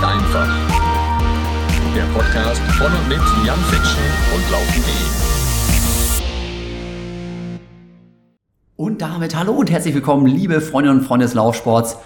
ist einfach. Der Podcast von und mit Jan Fitschen und Laufen.de. Und damit hallo und herzlich willkommen, liebe Freundinnen und Freunde des Laufsports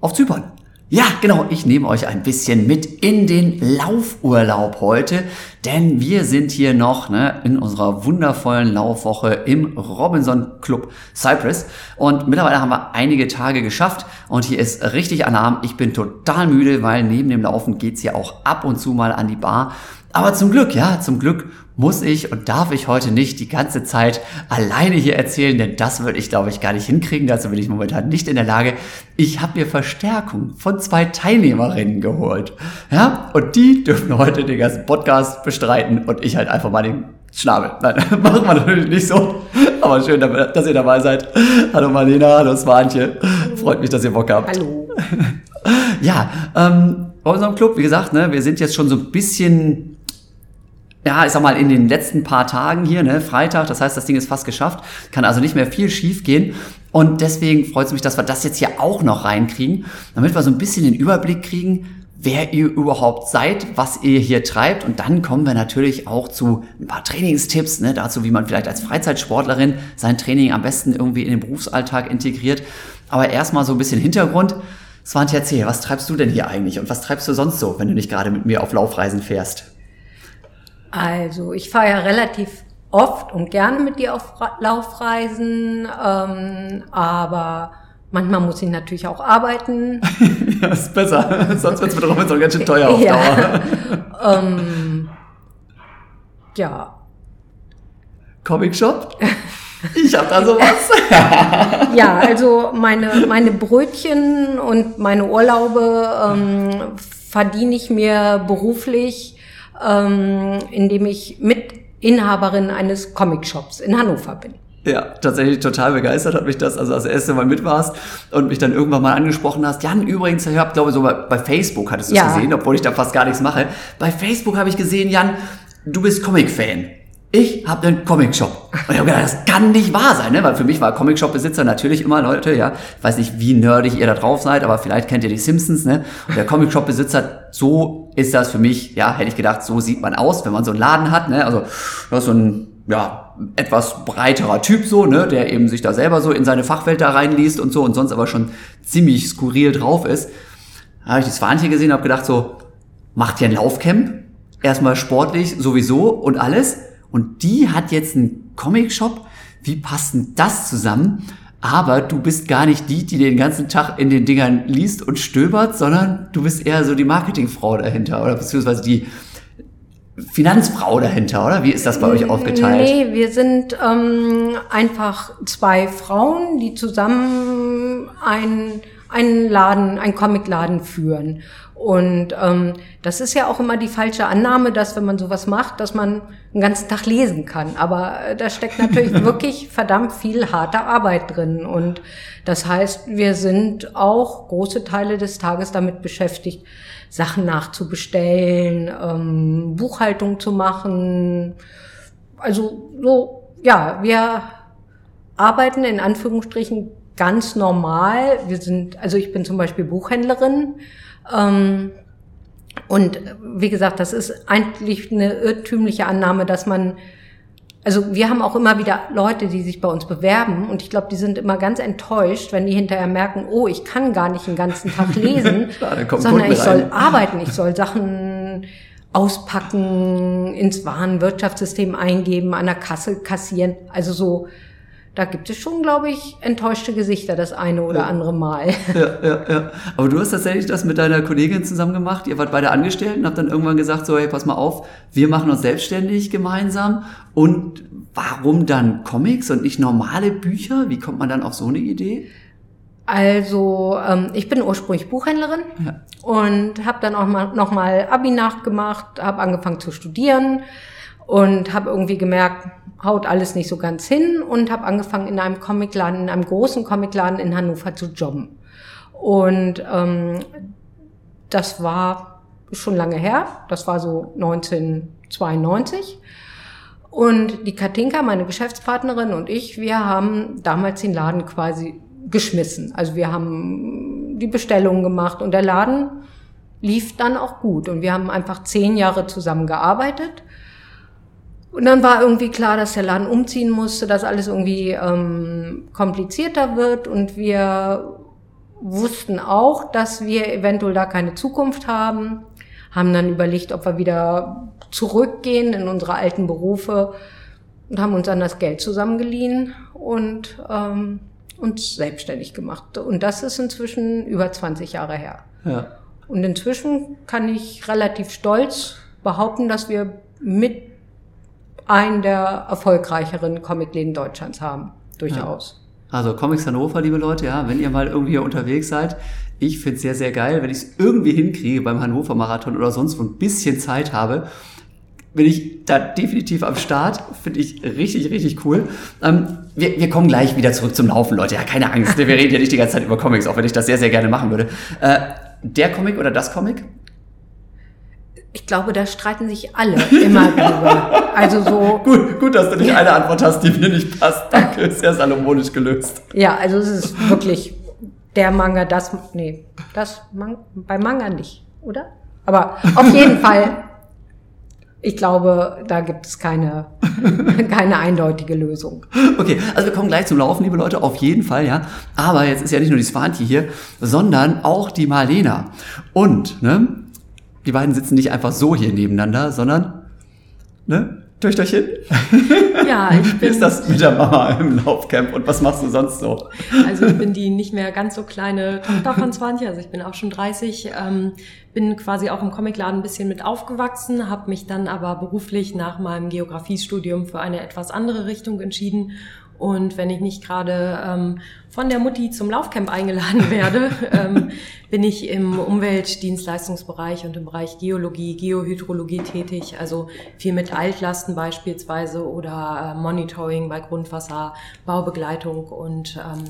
auf Zypern. Ja, genau, ich nehme euch ein bisschen mit in den Laufurlaub heute, denn wir sind hier noch ne, in unserer wundervollen Laufwoche im Robinson Club Cyprus und mittlerweile haben wir einige Tage geschafft und hier ist richtig Alarm. Ich bin total müde, weil neben dem Laufen geht's hier auch ab und zu mal an die Bar. Aber zum Glück, ja, zum Glück muss ich und darf ich heute nicht die ganze Zeit alleine hier erzählen, denn das würde ich, glaube ich, gar nicht hinkriegen. Dazu bin ich momentan nicht in der Lage. Ich habe mir Verstärkung von zwei Teilnehmerinnen geholt. Ja, und die dürfen heute den ganzen Podcast bestreiten und ich halt einfach mal den Schnabel. Nein, machen wir natürlich nicht so. Aber schön, dass ihr dabei seid. Hallo Marlena, hallo Swantje. Freut mich, dass ihr Bock habt. Hallo. Ja, ähm, bei unserem Club, wie gesagt, ne, wir sind jetzt schon so ein bisschen ja, ich sag mal, in den letzten paar Tagen hier, ne, Freitag, das heißt, das Ding ist fast geschafft, kann also nicht mehr viel schief gehen. Und deswegen freut es mich, dass wir das jetzt hier auch noch reinkriegen, damit wir so ein bisschen den Überblick kriegen, wer ihr überhaupt seid, was ihr hier treibt. Und dann kommen wir natürlich auch zu ein paar Trainingstipps, ne, dazu, wie man vielleicht als Freizeitsportlerin sein Training am besten irgendwie in den Berufsalltag integriert. Aber erstmal so ein bisschen Hintergrund. Svante, erzähl, was treibst du denn hier eigentlich und was treibst du sonst so, wenn du nicht gerade mit mir auf Laufreisen fährst? Also ich fahre ja relativ oft und gerne mit dir auf Laufreisen, ähm, aber manchmal muss ich natürlich auch arbeiten. ja, ist besser. Sonst wird es mit Robinson ganz schön teuer auf ja. Dauer. ähm, ja. Comic Shop? Ich hab da sowas. ja, also meine, meine Brötchen und meine Urlaube ähm, verdiene ich mir beruflich ähm, indem ich Mitinhaberin eines Comic-Shops in Hannover bin. Ja, tatsächlich total begeistert hat mich das, also als erste Mal mit warst und mich dann irgendwann mal angesprochen hast. Jan, übrigens, ich habe glaube so bei, bei Facebook hattest du es Ja. gesehen, obwohl ich da fast gar nichts mache. Bei Facebook habe ich gesehen, Jan, du bist Comic-Fan. Ich habe einen Comic-Shop. Und ich habe gedacht, das kann nicht wahr sein, ne? Weil für mich war Comic-Shop-Besitzer natürlich immer Leute, ja. Ich weiß nicht, wie nerdig ihr da drauf seid, aber vielleicht kennt ihr die Simpsons, ne? Und der Comic-Shop-Besitzer, so ist das für mich, ja, hätte ich gedacht, so sieht man aus, wenn man so einen Laden hat, ne? Also, du hast so ein, ja, etwas breiterer Typ so, ne, der eben sich da selber so in seine Fachwelt da reinliest und so und sonst aber schon ziemlich skurril drauf ist. Da habe ich das Fahnchen gesehen und habe gedacht so, macht hier ein Laufcamp, erstmal sportlich sowieso und alles. Und die hat jetzt einen Comic-Shop. Wie passt denn das zusammen? Aber du bist gar nicht die, die den ganzen Tag in den Dingern liest und stöbert, sondern du bist eher so die Marketingfrau dahinter oder beziehungsweise die Finanzfrau dahinter, oder? Wie ist das bei euch aufgeteilt? Nee, wir sind ähm, einfach zwei Frauen, die zusammen einen, einen Laden, einen Comicladen führen. Und ähm, das ist ja auch immer die falsche Annahme, dass wenn man sowas macht, dass man den ganzen Tag lesen kann. Aber äh, da steckt natürlich wirklich verdammt viel harte Arbeit drin. Und das heißt, wir sind auch große Teile des Tages damit beschäftigt, Sachen nachzubestellen, ähm, Buchhaltung zu machen. Also so, ja, wir arbeiten in Anführungsstrichen ganz normal. Wir sind, also ich bin zum Beispiel Buchhändlerin. Ähm, und wie gesagt, das ist eigentlich eine irrtümliche Annahme, dass man, also wir haben auch immer wieder Leute, die sich bei uns bewerben und ich glaube, die sind immer ganz enttäuscht, wenn die hinterher merken, oh, ich kann gar nicht den ganzen Tag lesen, kommen sondern ich soll arbeiten, ich soll Sachen auspacken, ins Warenwirtschaftssystem eingeben, an der Kasse kassieren. Also so, da gibt es schon, glaube ich, enttäuschte Gesichter das eine oder andere Mal. Ja, ja, ja. Aber du hast tatsächlich das mit deiner Kollegin zusammen gemacht. Ihr wart beide angestellt und habt dann irgendwann gesagt, so, hey, pass mal auf, wir machen uns selbstständig gemeinsam. Und warum dann Comics und nicht normale Bücher? Wie kommt man dann auf so eine Idee? Also ähm, ich bin ursprünglich Buchhändlerin Ja. und habe dann auch mal nochmal Abi nachgemacht, habe angefangen zu studieren und habe irgendwie gemerkt, haut alles nicht so ganz hin und habe angefangen in einem Comicladen, in einem großen Comicladen in Hannover zu jobben. Und ähm, das war schon lange her, das war so 1992. Und die Katinka, meine Geschäftspartnerin und ich, wir haben damals den Laden quasi geschmissen. Also wir haben die Bestellungen gemacht und der Laden lief dann auch gut. Und wir haben einfach zehn Jahre zusammen gearbeitet. Und dann war irgendwie klar, dass der Laden umziehen musste, dass alles irgendwie ähm, komplizierter wird. Und wir wussten auch, dass wir eventuell da keine Zukunft haben. Haben dann überlegt, ob wir wieder zurückgehen in unsere alten Berufe und haben uns dann das Geld zusammengeliehen und ähm, uns selbstständig gemacht. Und das ist inzwischen über 20 Jahre her. Ja. Und inzwischen kann ich relativ stolz behaupten, dass wir mit einen der erfolgreicheren Comicläden Deutschlands haben. Durchaus. Ja. Also Comics Hannover, liebe Leute, ja, wenn ihr mal irgendwie unterwegs seid, ich find's sehr, sehr geil, wenn ich es irgendwie hinkriege beim Hannover Marathon oder sonst wo ein bisschen Zeit habe, bin ich da definitiv am Start. Finde ich richtig, richtig cool. Ähm, wir, wir kommen gleich wieder zurück zum Laufen, Leute. Ja, keine Angst. Wir reden ja nicht die ganze Zeit über Comics, auch wenn ich das sehr, sehr gerne machen würde. Äh, der Comic oder das Comic? Ich glaube, da streiten sich alle immer drüber. Also so. gut, gut, dass du nicht eine Antwort hast, die mir nicht passt. Danke, sehr salomonisch gelöst. Ja, also es ist wirklich der Manga, das, nee, das, bei Manga nicht, oder? Aber auf jeden Fall ich glaube, da gibt es keine, keine eindeutige Lösung. Okay, also wir kommen gleich zum Laufen, liebe Leute, auf jeden Fall, ja. Aber jetzt ist ja nicht nur die Svanti hier, sondern auch die Marlena. Und, ne, die beiden sitzen nicht einfach so hier nebeneinander, sondern, ne, Töchterchen? Ja, ich bin. Wie ist das mit der Mama im Laufcamp und was machst du sonst so? Also ich bin die nicht mehr ganz so kleine Tochter von 20, also ich bin auch schon 30, ähm, bin quasi auch im Comicladen ein bisschen mit aufgewachsen, habe mich dann aber beruflich nach meinem Geografiestudium für eine etwas andere Richtung entschieden und wenn ich nicht gerade ähm, von der Mutti zum Laufcamp eingeladen werde, ähm, bin ich im Umweltdienstleistungsbereich und im Bereich Geologie, Geohydrologie tätig, also viel mit Altlasten beispielsweise oder äh, Monitoring bei Grundwasser, Baubegleitung und ähm,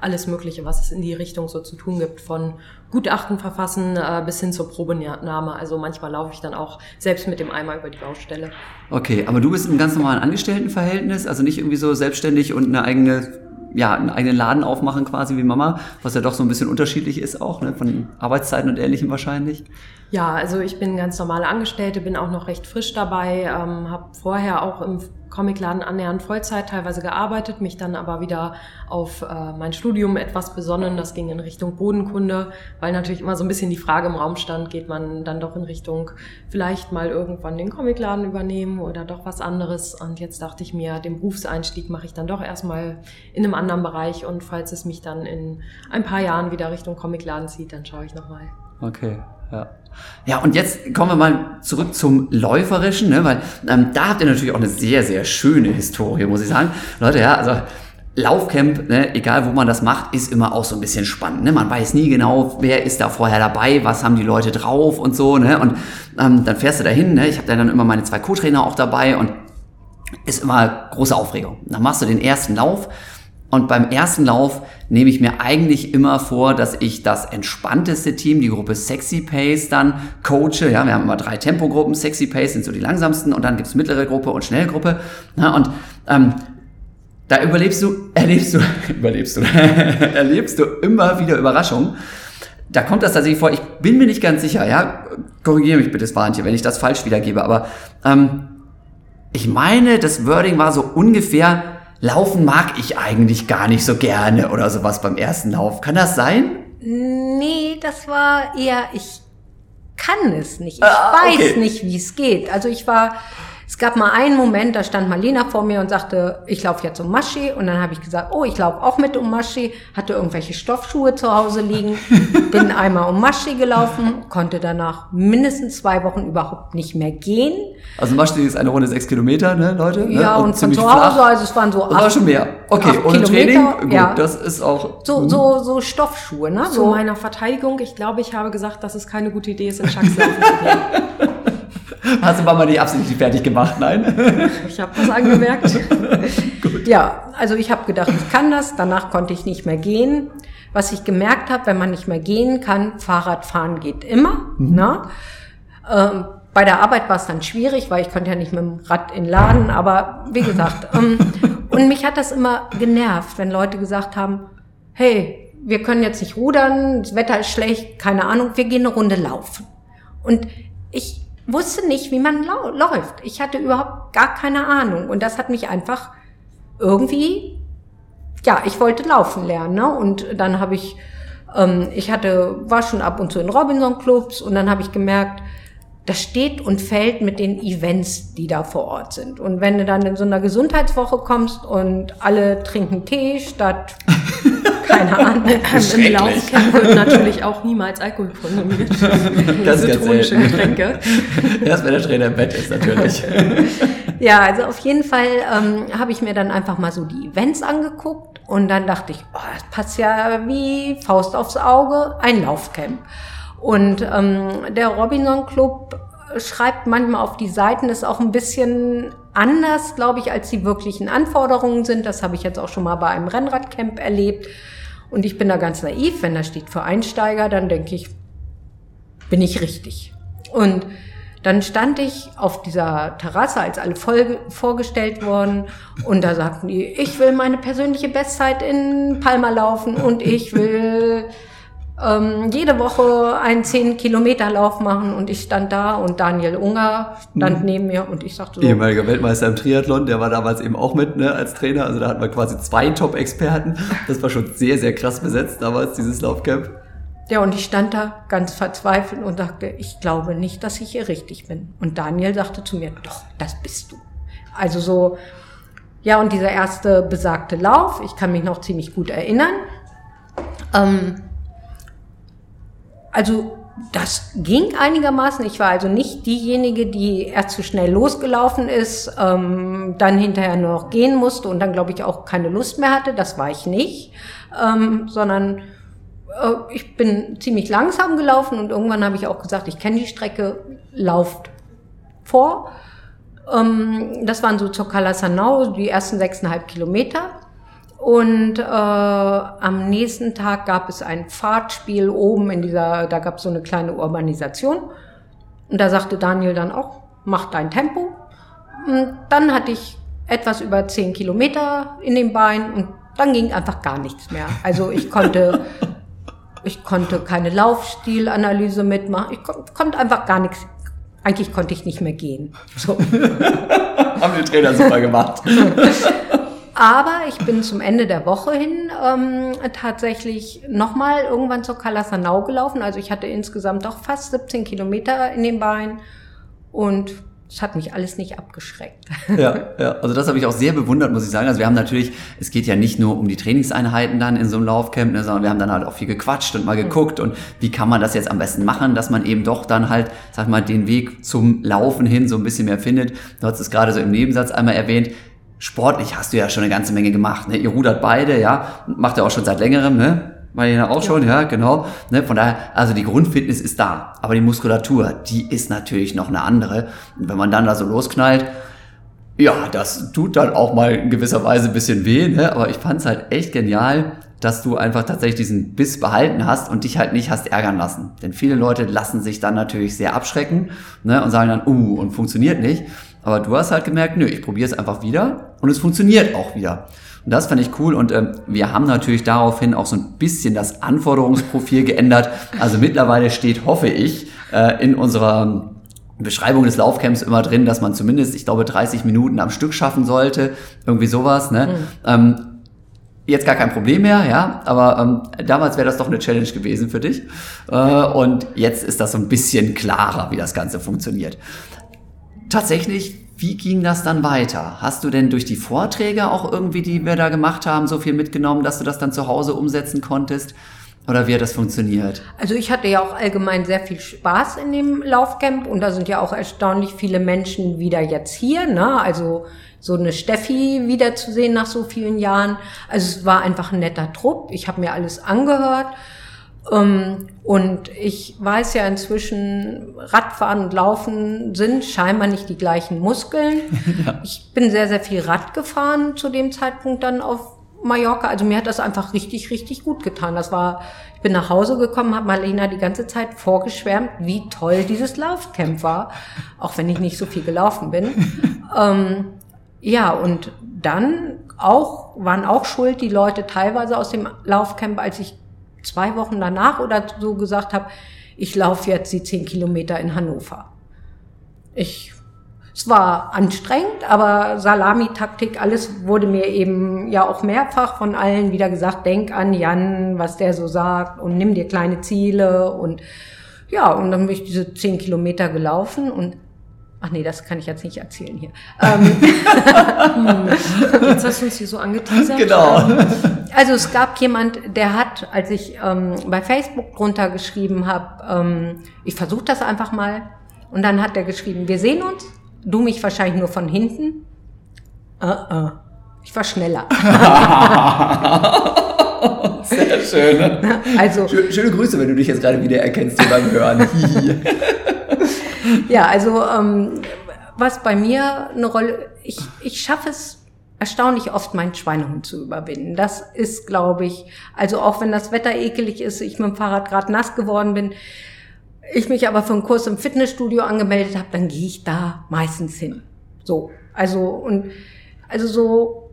alles Mögliche, was es in die Richtung so zu tun gibt, von Gutachten verfassen äh, bis hin zur Probenahme. Also manchmal laufe ich dann auch selbst mit dem Eimer über die Baustelle. Okay, aber du bist im ganz normalen Angestelltenverhältnis, also nicht irgendwie so selbstständig und eine eigene ja, einen eigenen Laden aufmachen quasi wie Mama, was ja doch so ein bisschen unterschiedlich ist auch, ne, von Arbeitszeiten und Ähnlichem wahrscheinlich. Ja, also ich bin ganz normale Angestellte, bin auch noch recht frisch dabei, ähm, habe vorher auch im Comicladen annähernd Vollzeit teilweise gearbeitet, mich dann aber wieder auf äh, mein Studium etwas besonnen. Das ging in Richtung Bodenkunde, weil natürlich immer so ein bisschen die Frage im Raum stand, geht man dann doch in Richtung vielleicht mal irgendwann den Comicladen übernehmen oder doch was anderes. Und jetzt dachte ich mir, den Berufseinstieg mache ich dann doch erstmal in einem anderen Bereich und falls es mich dann in ein paar Jahren wieder Richtung Comicladen zieht, dann schaue ich nochmal. Okay, ja. Ja, und jetzt kommen wir mal zurück zum Läuferischen, ne? weil ähm, da habt ihr natürlich auch eine sehr, sehr schöne Historie, muss ich sagen. Leute, ja, also Laufcamp, ne, egal wo man das macht, ist immer auch so ein bisschen spannend. Ne? Man weiß nie genau, wer ist da vorher dabei, was haben die Leute drauf und so. Ne? Und ähm, dann fährst du dahin. Ne? Ich habe dann immer meine zwei Co-Trainer auch dabei und ist immer große Aufregung. Dann machst du den ersten Lauf und beim ersten Lauf nehme ich mir eigentlich immer vor, dass ich das entspannteste Team, die Gruppe Sexy Pace, dann coache. Ja, wir haben immer drei Tempogruppen. Sexy Pace sind so die langsamsten und dann gibt's mittlere Gruppe und Schnellgruppe. Ja, und ähm, da überlebst du, erlebst du, überlebst du, erlebst du immer wieder Überraschungen. Da kommt das tatsächlich vor. Ich bin mir nicht ganz sicher. Ja, korrigiere mich bitte, Svantje, wenn ich das falsch wiedergebe. Aber ähm, ich meine, das Wording war so ungefähr Laufen mag ich eigentlich gar nicht so gerne oder sowas beim ersten Lauf. Kann das sein? Nee, das war eher, ich kann es nicht. Ich ah, weiß nicht, wie es geht. Also ich war es gab mal einen Moment, da stand Marlena vor mir und sagte, ich laufe jetzt um Maschi. Und dann habe ich gesagt, oh, ich laufe auch mit um Maschi. Hatte irgendwelche Stoffschuhe zu Hause liegen. Bin einmal um Maschi gelaufen, konnte danach mindestens zwei Wochen überhaupt nicht mehr gehen. Also Maschi ist eine Runde sechs Kilometer, ne, Leute? Ne? Ja, und, und von zu Hause, flach. also es waren so acht, das war schon mehr. Okay, ohne Training, gut, ja. das ist auch... So, so, so Stoffschuhe, ne? Zu so. meiner Verteidigung, ich glaube, ich habe gesagt, dass es keine gute Idee ist, in Schacks laufen zu gehen. Hast du Mama nicht absichtlich fertig gemacht? Nein? Ich habe das angemerkt. ja, also ich habe gedacht, ich kann das. Danach konnte ich nicht mehr gehen. Was ich gemerkt habe, wenn man nicht mehr gehen kann, Fahrradfahren geht immer. Mhm. Ne? Ähm, bei der Arbeit war es dann schwierig, weil ich konnte ja nicht mit dem Rad in den Laden. Aber wie gesagt, ähm, und mich hat das immer genervt, wenn Leute gesagt haben, hey, wir können jetzt nicht rudern, das Wetter ist schlecht, keine Ahnung, wir gehen eine Runde laufen. Und ich wusste nicht, wie man läuft. Ich hatte überhaupt gar keine Ahnung. Und das hat mich einfach irgendwie, ja, ich wollte laufen lernen. Ne? Und dann habe ich, ähm, ich hatte, war schon ab und zu in Robinson-Clubs und dann habe ich gemerkt, das steht und fällt mit den Events, die da vor Ort sind. Und wenn du dann in so einer Gesundheitswoche kommst und alle trinken Tee statt, keine Ahnung, im Laufcamp wird natürlich auch niemals Alkohol konsumiert. Das ist Zitronische Getränke. Erst wenn der Trainer im Bett ist, natürlich. ja, also auf jeden Fall ähm, habe ich mir dann einfach mal so die Events angeguckt und dann dachte ich, oh, das passt ja wie Faust aufs Auge, ein Laufcamp. Und ähm, der Robinson Club schreibt manchmal auf die Seiten, ist auch ein bisschen anders, glaube ich, als die wirklichen Anforderungen sind. Das habe ich jetzt auch schon mal bei einem Rennradcamp erlebt. Und ich bin da ganz naiv, wenn da steht für Einsteiger, dann denke ich, bin ich richtig. Und dann stand ich auf dieser Terrasse, als alle vorgestellt wurden, und da sagten die, ich will meine persönliche Bestzeit in Palma laufen und ich will ähm, jede Woche einen 10-Kilometer-Lauf machen und ich stand da und Daniel Unger stand mhm. neben mir und ich sagte so. Ehemaliger Weltmeister im Triathlon, der war damals eben auch mit ne, als Trainer. Also da hatten wir quasi zwei Top-Experten. Das war schon sehr, sehr krass besetzt damals, dieses Laufcamp. Ja, und ich stand da ganz verzweifelt und dachte, ich glaube nicht, dass ich hier richtig bin. Und Daniel sagte zu mir, doch, das bist du. Also so, ja, und dieser erste besagte Lauf, ich kann mich noch ziemlich gut erinnern. Ähm, also das ging einigermaßen. Ich war also nicht diejenige, die erst zu schnell losgelaufen ist, ähm, dann hinterher nur noch gehen musste und dann, glaube ich, auch keine Lust mehr hatte. Das war ich nicht, ähm, sondern äh, ich bin ziemlich langsam gelaufen und irgendwann habe ich auch gesagt, ich kenne die Strecke, lauft vor. Ähm, das waren so zur Calasanau, die ersten sechseinhalb Kilometer. Und äh, am nächsten Tag gab es ein Fahrtspiel oben in dieser, da gab es so eine kleine Urbanisation. Und da sagte Daniel dann auch, mach dein Tempo. Und dann hatte ich etwas über zehn Kilometer in den Beinen und dann ging einfach gar nichts mehr. Also ich konnte, ich konnte keine Laufstilanalyse mitmachen. Ich kon konnte einfach gar nichts. Eigentlich konnte ich nicht mehr gehen. So. Haben die Trainer super gemacht. Aber ich bin zum Ende der Woche hin ähm, tatsächlich nochmal irgendwann zur Kalasanau gelaufen. Also ich hatte insgesamt doch fast 17 Kilometer in den Beinen und es hat mich alles nicht abgeschreckt. Ja, ja. also das habe ich auch sehr bewundert, muss ich sagen. Also wir haben natürlich, es geht ja nicht nur um die Trainingseinheiten dann in so einem Laufcamp, ne, sondern wir haben dann halt auch viel gequatscht und mal geguckt und wie kann man das jetzt am besten machen, dass man eben doch dann halt, sag mal, den Weg zum Laufen hin so ein bisschen mehr findet. Du hast es gerade so im Nebensatz einmal erwähnt, sportlich hast du ja schon eine ganze Menge gemacht. Ne? Ihr rudert beide, ja, macht ihr auch schon seit längerem, ne? Marlene auch schon, ja, genau. Ne? Von daher, also die Grundfitness ist da, aber die Muskulatur, die ist natürlich noch eine andere. Und wenn man dann da so losknallt, ja, das tut dann auch mal in gewisser Weise ein bisschen weh, ne? aber ich fand's halt echt genial, dass du einfach tatsächlich diesen Biss behalten hast und dich halt nicht hast ärgern lassen. Denn viele Leute lassen sich dann natürlich sehr abschrecken ne? und sagen dann, uh, und funktioniert nicht. Aber du hast halt gemerkt, nö, ich probiere es einfach wieder und es funktioniert auch wieder. Und das fand ich cool und ähm, wir haben natürlich daraufhin auch so ein bisschen das Anforderungsprofil geändert. Also mittlerweile steht, hoffe ich, äh, in unserer Beschreibung des Laufcamps immer drin, dass man zumindest, ich glaube, 30 Minuten am Stück schaffen sollte. Irgendwie sowas. Ne? Mhm. Ähm, jetzt gar kein Problem mehr, ja, aber ähm, damals wäre das doch eine Challenge gewesen für dich. Äh, und jetzt ist das so ein bisschen klarer, wie das Ganze funktioniert tatsächlich, wie ging das dann weiter? Hast du denn durch die Vorträge auch irgendwie, die wir da gemacht haben, so viel mitgenommen, dass du das dann zu Hause umsetzen konntest? Oder wie hat das funktioniert? Also ich hatte ja auch allgemein sehr viel Spaß in dem Laufcamp und da sind ja auch erstaunlich viele Menschen wieder jetzt hier, ne? Also so eine Steffi wiederzusehen nach so vielen Jahren. Also es war einfach ein netter Trupp. Ich habe mir alles angehört. Ähm, und ich weiß ja inzwischen, Radfahren und Laufen sind scheinbar nicht die gleichen Muskeln. Ja. Ich bin sehr, sehr viel Rad gefahren zu dem Zeitpunkt dann auf Mallorca. Also mir hat das einfach richtig, richtig gut getan. Das war, ich bin nach Hause gekommen, habe Marlena die ganze Zeit vorgeschwärmt, wie toll dieses Laufcamp war, auch wenn ich nicht so viel gelaufen bin. ähm, ja, und dann auch, waren auch schuld die Leute teilweise aus dem Laufcamp, als ich zwei Wochen danach oder so gesagt habe, ich laufe jetzt die zehn Kilometer in Hannover. Ich, es war anstrengend, aber Salamitaktik, alles wurde mir eben ja auch mehrfach von allen wieder gesagt, denk an Jan, was der so sagt und nimm dir kleine Ziele und ja, und dann bin ich diese zehn Kilometer gelaufen und Ach nee, das kann ich jetzt nicht erzählen hier. Ähm, jetzt hast du uns hier so angeteasert. Genau. Also es gab jemand, der hat, als ich ähm, bei Facebook drunter geschrieben habe, ähm, ich versuche das einfach mal, und dann hat er geschrieben, wir sehen uns, du mich wahrscheinlich nur von hinten. Uh -uh. Ich war schneller. Sehr schön. Also, schöne Grüße, wenn du dich jetzt gerade wieder erkennst hier beim Hören. ja, also ähm, was bei mir eine Rolle, ich, ich schaffe es erstaunlich oft, meinen Schweinehund zu überwinden. Das ist, glaube ich, also auch wenn das Wetter ekelig ist, ich mit dem Fahrrad gerade nass geworden bin, ich mich aber für einen Kurs im Fitnessstudio angemeldet habe, dann gehe ich da meistens hin. So, also und also so,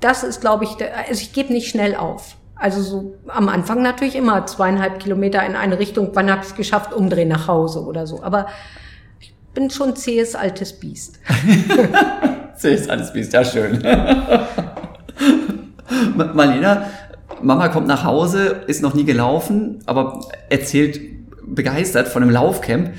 das ist, glaube ich, also ich gebe nicht schnell auf. Also so am Anfang natürlich immer zweieinhalb Kilometer in eine Richtung. Wann habe ich es geschafft? Umdrehen nach Hause oder so. Aber ich bin schon zähes altes Biest. zähes altes Biest, ja schön. Marlena, Mama kommt nach Hause, ist noch nie gelaufen, aber erzählt begeistert von einem Laufcamp.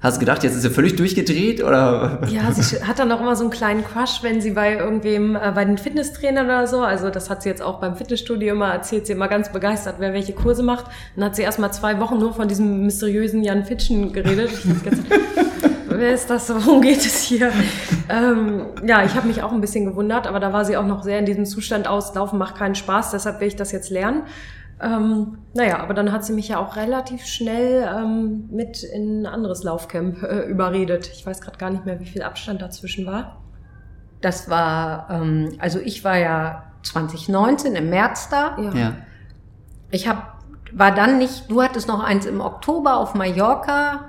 Hast du gedacht, jetzt ist sie völlig durchgedreht oder? Ja, sie hat dann auch immer so einen kleinen Crush, wenn sie bei irgendwem, äh, bei den Fitnesstrainern oder so, also das hat sie jetzt auch beim Fitnessstudio immer erzählt, sie immer ganz begeistert, wer welche Kurse macht. Dann hat sie erst mal zwei Wochen nur von diesem mysteriösen Jan Fitschen geredet. wer ist das? Worum geht es hier? ähm, ja, ich habe mich auch ein bisschen gewundert, aber da war sie auch noch sehr in diesem Zustand aus, Laufen macht keinen Spaß, deshalb will ich das jetzt lernen. Ähm, naja, aber dann hat sie mich ja auch relativ schnell ähm, mit in ein anderes Laufcamp äh, überredet. Ich weiß gerade gar nicht mehr, wie viel Abstand dazwischen war. Das war, ähm, also ich war ja 2019 im März da. Ja. ja. Ich hab, war dann nicht, du hattest noch eins im Oktober auf Mallorca.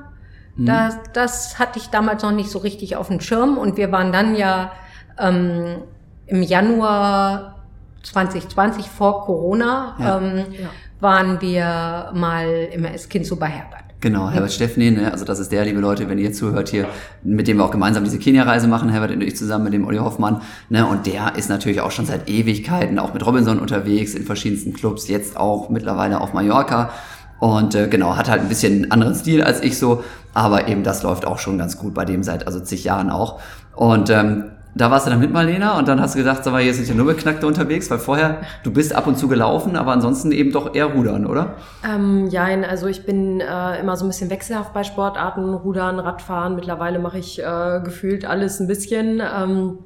Mhm. Das, das hatte ich damals noch nicht so richtig auf dem Schirm und wir waren dann ja ähm, im Januar 2020 vor Corona ja. Ähm, ja. waren wir mal im Kind so bei Herbert. Genau, Herbert Steffni, ne? also das ist der, liebe Leute, wenn ihr zuhört hier, mit dem wir auch gemeinsam diese Kenia-Reise machen, Herbert und ich zusammen mit dem Olli Hoffmann. Ne? Und der ist natürlich auch schon seit Ewigkeiten auch mit Robinson unterwegs in verschiedensten Clubs, jetzt auch mittlerweile auf Mallorca. Und äh, genau, hat halt ein bisschen einen anderen Stil als ich so, aber eben das läuft auch schon ganz gut bei dem seit also zig Jahren auch. Und ähm, da warst du dann mit Marlena und dann hast du gedacht, sag mal, hier sind ja nur Beknackte unterwegs, weil vorher, du bist ab und zu gelaufen, aber ansonsten eben doch eher rudern, oder? Ähm, ja, also ich bin äh, immer so ein bisschen wechselhaft bei Sportarten, Rudern, Radfahren. Mittlerweile mache ich äh, gefühlt alles ein bisschen. Ähm,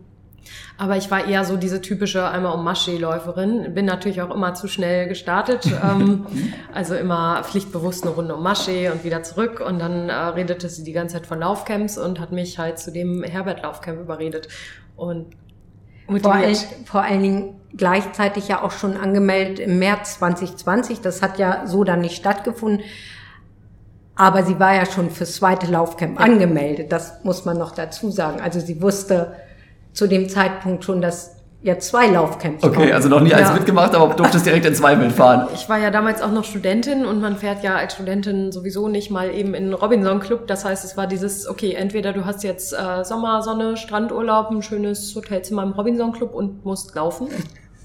aber ich war eher so diese typische einmal um Maschee-Läuferin. Bin natürlich auch immer zu schnell gestartet. ähm, also immer pflichtbewusst eine Runde um Maschee und wieder zurück. Und dann äh, redete sie die ganze Zeit von Laufcamps und hat mich halt zu dem Herbert-Laufcamp überredet. Und vor, all, vor allen Dingen gleichzeitig ja auch schon angemeldet im März 2020. Das hat ja so dann nicht stattgefunden. Aber sie war ja schon fürs zweite Laufcamp ja. angemeldet. Das muss man noch dazu sagen. Also sie wusste, zu dem Zeitpunkt schon, dass ja zwei Laufcamps Okay, kommen. also noch nie eins ja. mitgemacht, aber durftest direkt in zwei mitfahren. Ich war ja damals auch noch Studentin und man fährt ja als Studentin sowieso nicht mal eben in einen Robinson Club. Das heißt, es war dieses, okay, entweder du hast jetzt äh, Sommersonne, Strandurlaub, ein schönes Hotelzimmer im Robinson Club und musst laufen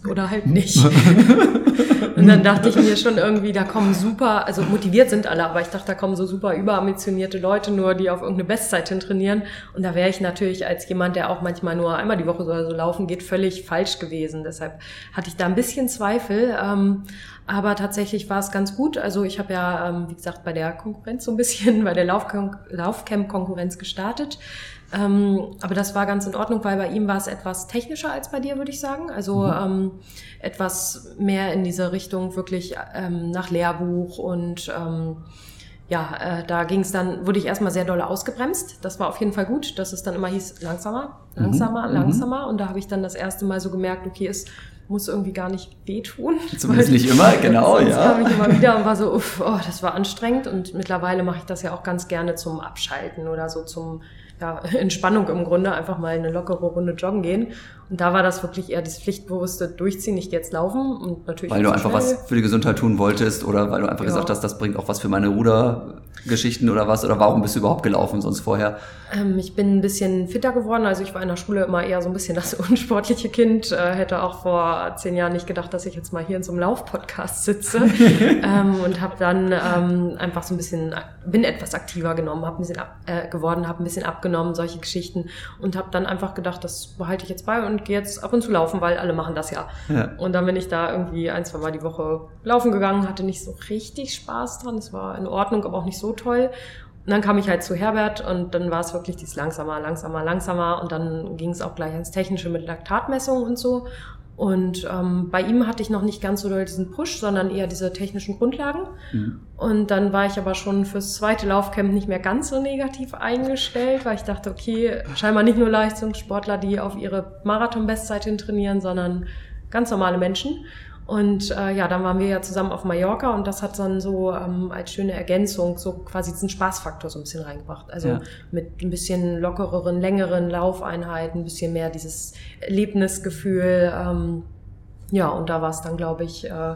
oder halt nicht. und dann dachte ich mir schon irgendwie, da kommen super, also motiviert sind alle, aber ich dachte, da kommen so super überambitionierte Leute nur, die auf irgendeine Bestzeit hin trainieren. Und da wäre ich natürlich als jemand, der auch manchmal nur einmal die Woche oder so laufen geht, völlig falsch gewesen. Deshalb hatte ich da ein bisschen Zweifel. Ähm, aber tatsächlich war es ganz gut. Also ich habe ja, ähm, wie gesagt, bei der Konkurrenz so ein bisschen, bei der Laufcamp-Konkurrenz gestartet. Ähm, aber das war ganz in Ordnung, weil bei ihm war es etwas technischer als bei dir, würde ich sagen. Also mhm. ähm, etwas mehr in diese Richtung wirklich ähm, nach Lehrbuch und ähm, ja, äh, da ging es dann, wurde ich erstmal sehr doll ausgebremst. Das war auf jeden Fall gut, dass es dann immer hieß, langsamer, langsamer, mhm. langsamer. Und da habe ich dann das erste Mal so gemerkt, okay, es muss irgendwie gar nicht wehtun. Zumindest nicht immer, genau, ja. kam ich immer wieder und war so, uff, oh, das war anstrengend. Und mittlerweile mache ich das ja auch ganz gerne zum Abschalten oder so zum ja, Entspannung im Grunde, einfach mal eine lockere Runde joggen gehen. Und da war das wirklich eher das pflichtbewusste Durchziehen, ich gehe jetzt laufen und natürlich. Weil du einfach schnell. was für die Gesundheit tun wolltest oder weil du einfach Ja. gesagt hast, das bringt auch was für meine Rudergeschichten oder was? Oder warum bist du überhaupt gelaufen sonst vorher? Ähm, ich bin ein bisschen fitter geworden. Also ich war in der Schule immer eher so ein bisschen das unsportliche Kind. Äh, hätte auch vor zehn Jahren nicht gedacht, dass ich jetzt mal hier in so einem Lauf-Podcast sitze. ähm, und habe dann ähm, einfach so ein bisschen, bin etwas aktiver genommen, habe ein bisschen ab, äh, geworden, habe ein bisschen abgenommen, solche Geschichten. Und habe dann einfach gedacht, das behalte ich jetzt bei und gehe jetzt ab und zu laufen, weil alle machen das ja. Ja. Und dann bin ich da irgendwie ein, zwei Mal die Woche laufen gegangen, hatte nicht so richtig Spaß dran. Es war in Ordnung, aber auch nicht so toll. Und dann kam ich halt zu Herbert und dann war es wirklich dieses langsamer, langsamer, langsamer und dann ging es auch gleich ans Technische mit Laktatmessungen und so. Und ähm, bei ihm hatte ich noch nicht ganz so doll diesen Push, sondern eher diese technischen Grundlagen. Mhm. Und dann war ich aber schon fürs zweite Laufcamp nicht mehr ganz so negativ eingestellt, weil ich dachte, okay, scheinbar nicht nur Leistungssportler, die auf ihre Marathon-Bestzeit hin trainieren, sondern ganz normale Menschen. Und äh, ja, dann waren wir ja zusammen auf Mallorca und das hat dann so ähm, als schöne Ergänzung so quasi diesen Spaßfaktor so ein bisschen reingebracht. Also Ja. mit ein bisschen lockereren, längeren Laufeinheiten, ein bisschen mehr dieses Erlebnisgefühl. Ähm, ja, und da war es dann, glaube ich, äh,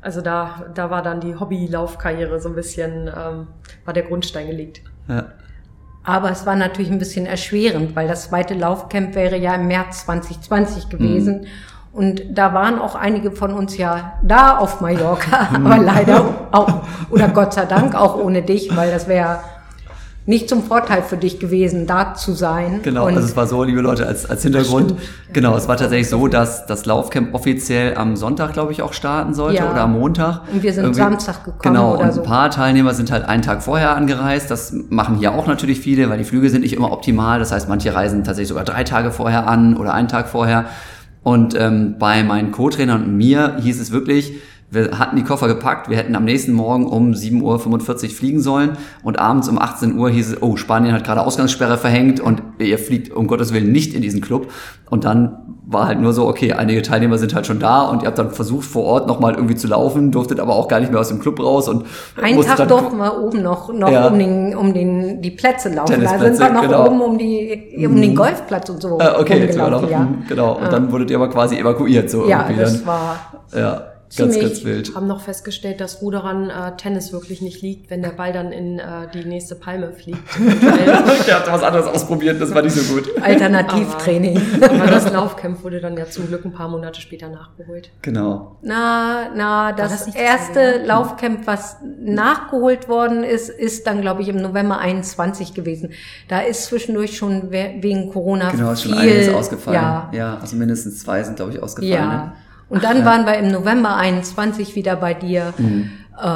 also da, da war dann die Hobby-Laufkarriere so ein bisschen, ähm, war der Grundstein gelegt. Ja. Aber es war natürlich ein bisschen erschwerend, weil das zweite Laufcamp wäre ja im März 2020 gewesen. Und da waren auch einige von uns ja da auf Mallorca, aber leider auch, oder Gott sei Dank auch ohne dich, weil das wäre nicht zum Vorteil für dich gewesen, da zu sein. Genau, Und also es war so, liebe Leute, als, als Hintergrund. stimmt. Genau, es war tatsächlich so, dass das Laufcamp offiziell am Sonntag, glaube ich, auch starten sollte Ja. oder am Montag. Und wir sind Irgendwie- Samstag gekommen Genau, und so. ein paar Teilnehmer sind halt einen Tag vorher angereist. Das machen hier auch natürlich viele, weil die Flüge sind nicht immer optimal. Das heißt, manche reisen tatsächlich sogar drei Tage vorher an oder einen Tag vorher. Und ähm, bei meinen Co-Trainern und mir hieß es wirklich, wir hatten die Koffer gepackt, wir hätten am nächsten Morgen um 7.45 Uhr fliegen sollen und abends um 18 Uhr hieß es, oh, Spanien hat gerade Ausgangssperre verhängt und ihr fliegt um Gottes Willen nicht in diesen Club. Und dann war halt nur so, okay, einige Teilnehmer sind halt schon da und ihr habt dann versucht vor Ort nochmal irgendwie zu laufen, durftet aber auch gar nicht mehr aus dem Club raus und Einen Tag dann durften wir oben noch, noch Ja. um, den, um den, die Plätze laufen. Da sind wir noch genau. oben um, die, um den Golfplatz und so Äh, okay, sogar noch, ja. mhm, genau. Und dann wurdet ihr aber quasi evakuiert, so Ja, irgendwie das dann. war Ja, ziemlich- ganz wild. Haben noch festgestellt, dass Ruderern äh, Tennis wirklich nicht liegt, wenn der Ball dann in äh, die nächste Palme fliegt. Ihr habt was anderes ausprobiert, das war nicht so gut. Alternativtraining. Aber das Laufcamp wurde dann ja zum Glück ein paar Monate später nachgeholt. Genau. Na, na, das, das nicht das erste Jahr? Laufcamp, was nachgeholt worden ist, ist dann, glaube ich, im November 21 gewesen. Da ist zwischendurch schon we wegen Corona Genau, ist viel, schon einiges ausgefallen. Ja, ja, also mindestens zwei sind, glaube ich, ausgefallen. ja. Ne? Und dann waren wir im November 21 wieder bei dir. Mhm. Äh,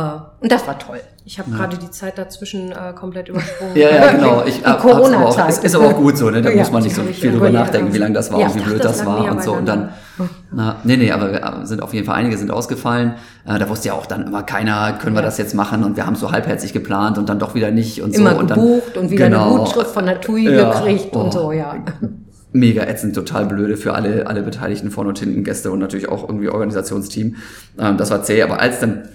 und das war toll. Ich habe gerade die Zeit dazwischen äh, komplett übersprungen. Ja, ja, genau. Ich Die auch, Corona-Zeit. ist, ist aber auch gut so, ne? Da Ja, muss man nicht so viel ja drüber über- nachdenken, wie lange das war Ja, und wie blöd das das war und so. Und dann, na, nee, nee, aber wir äh, sind auf jeden Fall einige sind ausgefallen. Äh, da wusste ja auch dann immer keiner, können wir das jetzt machen? Und wir haben so halbherzig geplant und dann doch wieder nicht und Immer so. Und dann, gebucht und wieder genau, eine Gutschrift von der TUI Ja, gekriegt oh. und so, ja. Mega ätzend, total blöde für alle, alle Beteiligten vorne und hinten, Gäste und natürlich auch irgendwie Organisationsteam. Ähm, das war zäh, aber als dann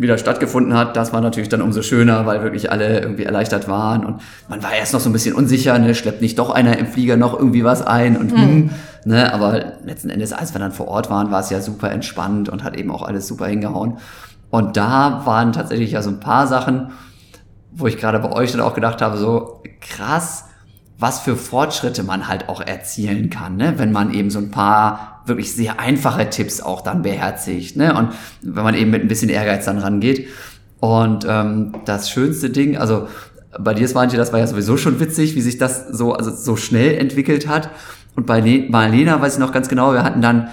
wieder stattgefunden hat, das war natürlich dann umso schöner, weil wirklich alle irgendwie erleichtert waren und man war erst noch so ein bisschen unsicher, ne, schleppt nicht doch einer im Flieger noch irgendwie was ein und hm, ne, aber letzten Endes, als wir dann vor Ort waren, war es ja super entspannt und hat eben auch alles super hingehauen. Und da waren tatsächlich ja so ein paar Sachen, wo ich gerade bei euch dann auch gedacht habe, so krass, was für Fortschritte man halt auch erzielen kann, ne? wenn man eben so ein paar wirklich sehr einfache Tipps auch dann beherzigt. Ne? Und wenn man eben mit ein bisschen Ehrgeiz dann rangeht. Und ähm, das schönste Ding, also bei dir, Svante, das war ja sowieso schon witzig, wie sich das so, also so schnell entwickelt hat. Und bei Le Marlena weiß ich noch ganz genau, wir hatten dann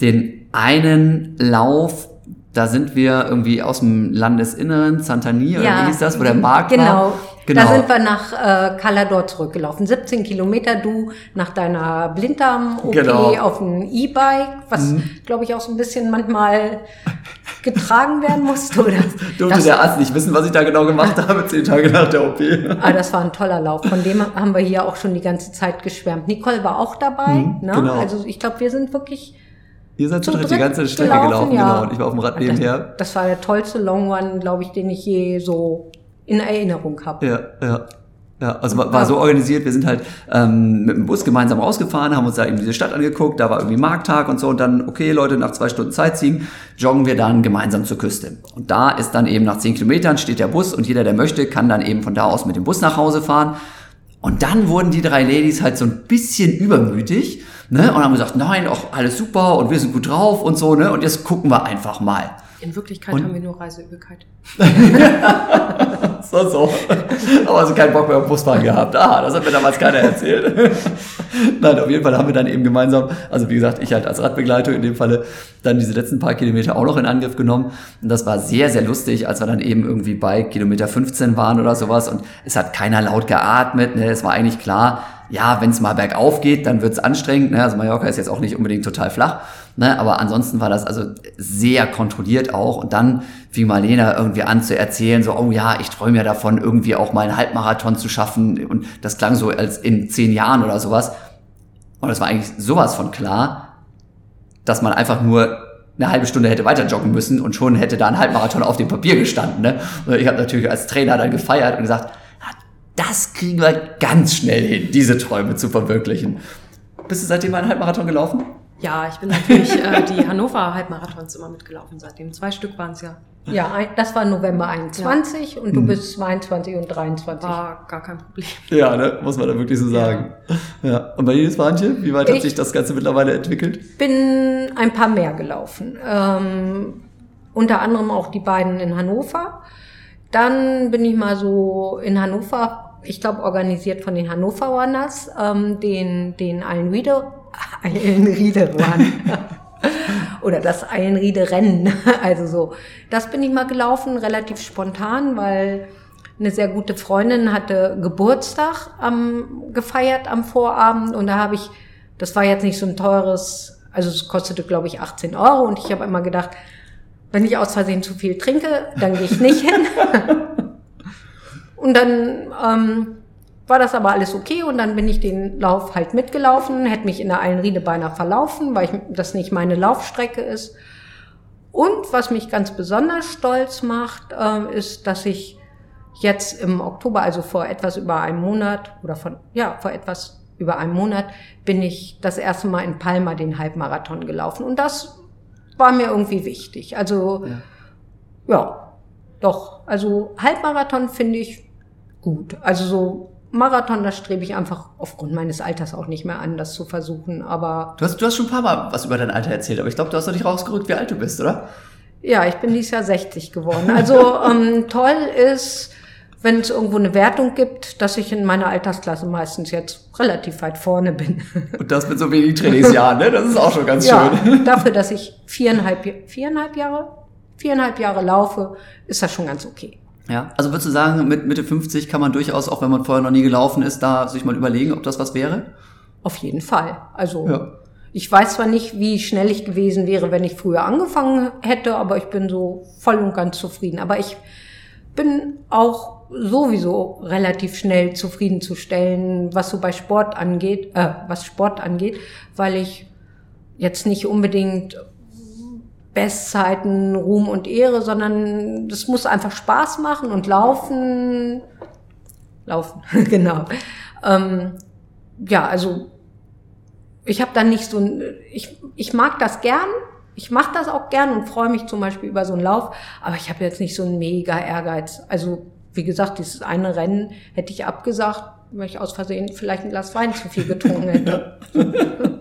den einen Lauf, da sind wir irgendwie aus dem Landesinneren, Santani, oder wie hieß das, wo der Markt genau. war. Genau. Da sind wir nach äh, Calador zurückgelaufen. 17 Kilometer, du nach deiner Blinddarm-OP Genau. auf ein E-Bike, was, glaube ich, auch so ein bisschen manchmal getragen werden musste. Oder? Durfte das, der Arzt nicht wissen, was ich da genau gemacht habe, zehn Tage nach der OP. ah, das war ein toller Lauf. Von dem haben wir hier auch schon die ganze Zeit geschwärmt. Nicole war auch dabei. Mhm, ne? genau. Also ich glaube, wir sind wirklich Ihr seid zu schon die dritt ganze Strecke gelaufen, gelaufen, ja. genau. Und ich war auf dem Rad das, nebenher. das war der tollste Long One, glaube ich, den ich je so in Erinnerung habe. Ja, ja. Ja, also war, war so organisiert, wir sind halt ähm, mit dem Bus gemeinsam rausgefahren, haben uns da eben diese Stadt angeguckt, da war irgendwie Markttag und so und dann, okay Leute, nach zwei Stunden Zeit ziehen, joggen wir dann gemeinsam zur Küste. Und da ist dann eben nach zehn Kilometern steht der Bus und jeder, der möchte, kann dann eben von da aus mit dem Bus nach Hause fahren. Und dann wurden die drei Ladies halt so ein bisschen übermütig ne, und haben gesagt, nein, auch alles super und wir sind gut drauf und so, ne, und jetzt gucken wir einfach mal. In Wirklichkeit Und- haben wir nur Reiseübelkeit. So, so. Aber also keinen Bock mehr auf Busfahren gehabt. Ah, das hat mir damals keiner erzählt. Nein, auf jeden Fall haben wir dann eben gemeinsam, also wie gesagt, ich halt als Radbegleitung in dem Falle, dann diese letzten paar Kilometer auch noch in Angriff genommen. Und das war sehr, sehr lustig, als wir dann eben irgendwie bei Kilometer 15 waren oder sowas. Und es hat keiner laut geatmet. Ne? Es war eigentlich klar, ja, wenn es mal bergauf geht, dann wird's anstrengend. Ne? Also Mallorca ist jetzt auch nicht unbedingt total flach. Ne? Aber ansonsten war das also sehr kontrolliert auch. Und dann fing Marlena irgendwie an zu erzählen, so, oh ja, ich träume ja davon, irgendwie auch mal einen Halbmarathon zu schaffen. Und das klang so als in zehn Jahren oder sowas. Und das war eigentlich sowas von klar, dass man einfach nur eine halbe Stunde hätte weiter joggen müssen und schon hätte da ein Halbmarathon auf dem Papier gestanden. Ne? Und ich habe natürlich als Trainer dann gefeiert und gesagt, "Ja, das kriegen wir ganz schnell hin, diese Träume zu verwirklichen. Bist du seitdem mal einen Halbmarathon gelaufen? Ja, ich bin natürlich äh, die Hannover Halbmarathons immer mitgelaufen seitdem. Zwei Stück waren es ja. Ja, ein- das war November 21 und du bist 22 und 23. War gar kein Problem. Ja, ne? muss man da wirklich so sagen. Ja. Und bei dir, Swantje, wie weit hat Ich- sich das Ganze mittlerweile entwickelt? bin ein paar mehr gelaufen. Ähm, unter anderem auch die beiden in Hannover. Dann bin ich mal so in Hannover, ich glaube organisiert von den Hannover Runners, ähm, den, den Eilenriede, Eilenriede Run. Oder das Eilenriede Rennen. Also so. Das bin ich mal gelaufen, relativ spontan, weil eine sehr gute Freundin hatte Geburtstag am, gefeiert am Vorabend und da habe ich, das war jetzt nicht so ein teures, also es kostete glaube ich 18 Euro und ich habe immer gedacht, wenn ich aus Versehen zu viel trinke, dann gehe ich nicht hin. und dann ähm, war das aber alles okay und dann bin ich den Lauf halt mitgelaufen, hätte mich in der Eilenriede beinahe verlaufen, weil ich, das nicht meine Laufstrecke ist. Und was mich ganz besonders stolz macht, ähm, ist, dass ich jetzt im Oktober, also vor etwas über einem Monat oder von, ja, vor etwas über einem Monat, bin ich das erste Mal in Palma den Halbmarathon gelaufen. Und das war mir irgendwie wichtig. Also, ja, doch. Also, Halbmarathon finde ich gut. Also, so Marathon, das strebe ich einfach aufgrund meines Alters auch nicht mehr an, das zu versuchen. Aber Du hast, du hast schon ein paar Mal was über dein Alter erzählt, aber ich glaube, du hast noch nicht rausgerückt, wie alt du bist, oder? Ja, ich bin dieses Jahr 60 geworden. Also ähm, toll ist, wenn es irgendwo eine Wertung gibt, dass ich in meiner Altersklasse meistens jetzt relativ weit vorne bin. Und das mit so wenigen Trainingsjahren, ne? Das ist auch schon ganz ja, schön. dafür, dass ich viereinhalb, viereinhalb Jahre, viereinhalb Jahre laufe, ist das schon ganz okay. Ja, also würdest du sagen, mit Mitte 50 kann man durchaus, auch wenn man vorher noch nie gelaufen ist, da sich mal überlegen, ob das was wäre? Auf jeden Fall. Also Ja. ich weiß zwar nicht, wie schnell ich gewesen wäre, wenn ich früher angefangen hätte, aber ich bin so voll und ganz zufrieden. Aber ich bin auch sowieso relativ schnell zufriedenzustellen, was so bei Sport angeht, äh, was Sport angeht, weil ich jetzt nicht unbedingt Bestzeiten, Ruhm und Ehre, sondern das muss einfach Spaß machen und laufen, laufen, genau. Ähm, ja, also ich habe dann nicht so ein, ich, ich mag das gern, ich mache das auch gern und freue mich zum Beispiel über so einen Lauf, aber ich habe jetzt nicht so einen mega Ehrgeiz. Also wie gesagt, dieses eine Rennen hätte ich abgesagt, weil ich aus Versehen vielleicht ein Glas Wein zu viel getrunken hätte.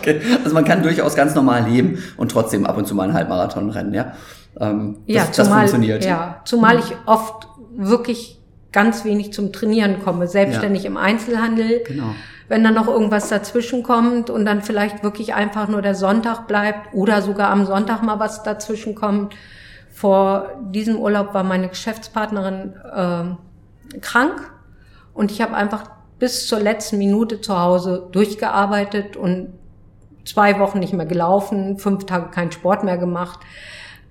Okay. Also man kann durchaus ganz normal leben und trotzdem ab und zu mal einen Halbmarathon rennen, ja? Ähm, das, ja, das zumal, funktioniert. Ja, zumal ich oft wirklich ganz wenig zum Trainieren komme, selbstständig im Einzelhandel. Genau. Wenn dann noch irgendwas dazwischen kommt und dann vielleicht wirklich einfach nur der Sonntag bleibt oder sogar am Sonntag mal was dazwischen kommt. Vor diesem Urlaub war meine Geschäftspartnerin ähm, krank und ich habe einfach bis zur letzten Minute zu Hause durchgearbeitet und zwei Wochen nicht mehr gelaufen, fünf Tage keinen Sport mehr gemacht.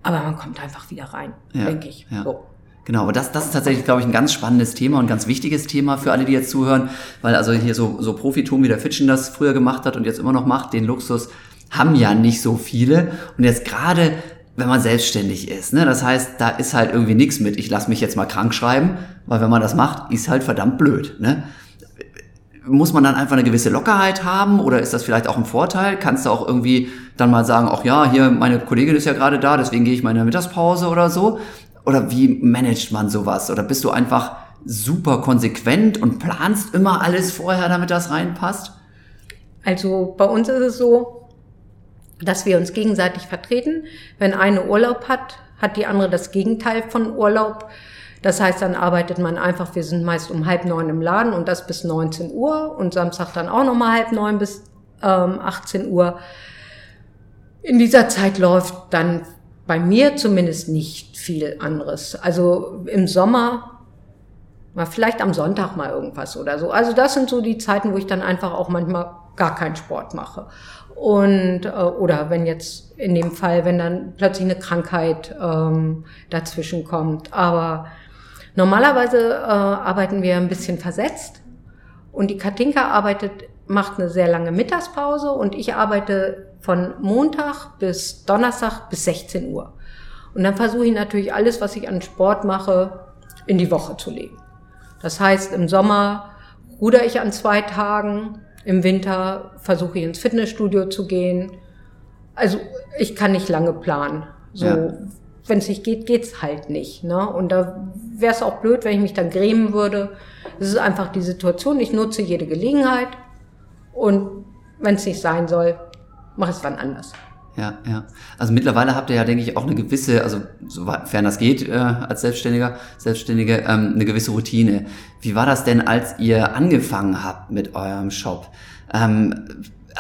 Aber man kommt einfach wieder rein, Ja, denke ich. ja. So. Genau, aber das, das ist tatsächlich, glaube ich, ein ganz spannendes Thema und ganz wichtiges Thema für alle, die jetzt zuhören, weil also hier so, so Profitum, wie der Fitchen das früher gemacht hat und jetzt immer noch macht, den Luxus haben ja nicht so viele. Und jetzt gerade, wenn man selbstständig ist. Ne? Das heißt, da ist halt irgendwie nichts mit, ich lasse mich jetzt mal krank schreiben, weil wenn man das macht, ist halt verdammt blöd. Ne? Muss man dann einfach eine gewisse Lockerheit haben oder ist das vielleicht auch ein Vorteil? Kannst du auch irgendwie dann mal sagen, ach ja, hier meine Kollegin ist ja gerade da, deswegen gehe ich mal in der Mittagspause oder so? Oder wie managt man sowas? Oder bist du einfach super konsequent und planst immer alles vorher, damit das reinpasst? Also bei uns ist es so, dass wir uns gegenseitig vertreten. Wenn eine Urlaub hat, hat die andere das Gegenteil von Urlaub. Das heißt, dann arbeitet man einfach, wir sind meist um halb neun im Laden und das bis 19 Uhr und Samstag dann auch nochmal halb neun bis ähm, 18 Uhr. In dieser Zeit läuft dann bei mir zumindest nicht viel anderes. Also im Sommer, vielleicht am Sonntag mal irgendwas oder so. Also das sind so die Zeiten, wo ich dann einfach auch manchmal gar keinen Sport mache. Und äh, oder wenn jetzt in dem Fall, wenn dann plötzlich eine Krankheit ähm, dazwischen kommt. Aber normalerweise äh, arbeiten wir ein bisschen versetzt. Und die Katinka arbeitet, macht eine sehr lange Mittagspause und ich arbeite von Montag bis Donnerstag bis 16 Uhr. Und dann versuche ich natürlich alles, was ich an Sport mache, in die Woche zu legen. Das heißt, im Sommer ruder ich an zwei Tagen, im Winter versuche ich ins Fitnessstudio zu gehen. Also ich kann nicht lange planen. So, ja. Wenn es nicht geht, geht's halt nicht. Ne? Und da wäre es auch blöd, wenn ich mich dann grämen würde. Es ist einfach die Situation. Ich nutze jede Gelegenheit und wenn es nicht sein soll, mache ich es wann anders. Ja, ja. Also mittlerweile habt ihr ja, denke ich, auch eine gewisse, also sofern das geht äh, als Selbstständiger, Selbstständige, ähm, eine gewisse Routine. Wie war das denn, als ihr angefangen habt mit eurem Shop? Ähm,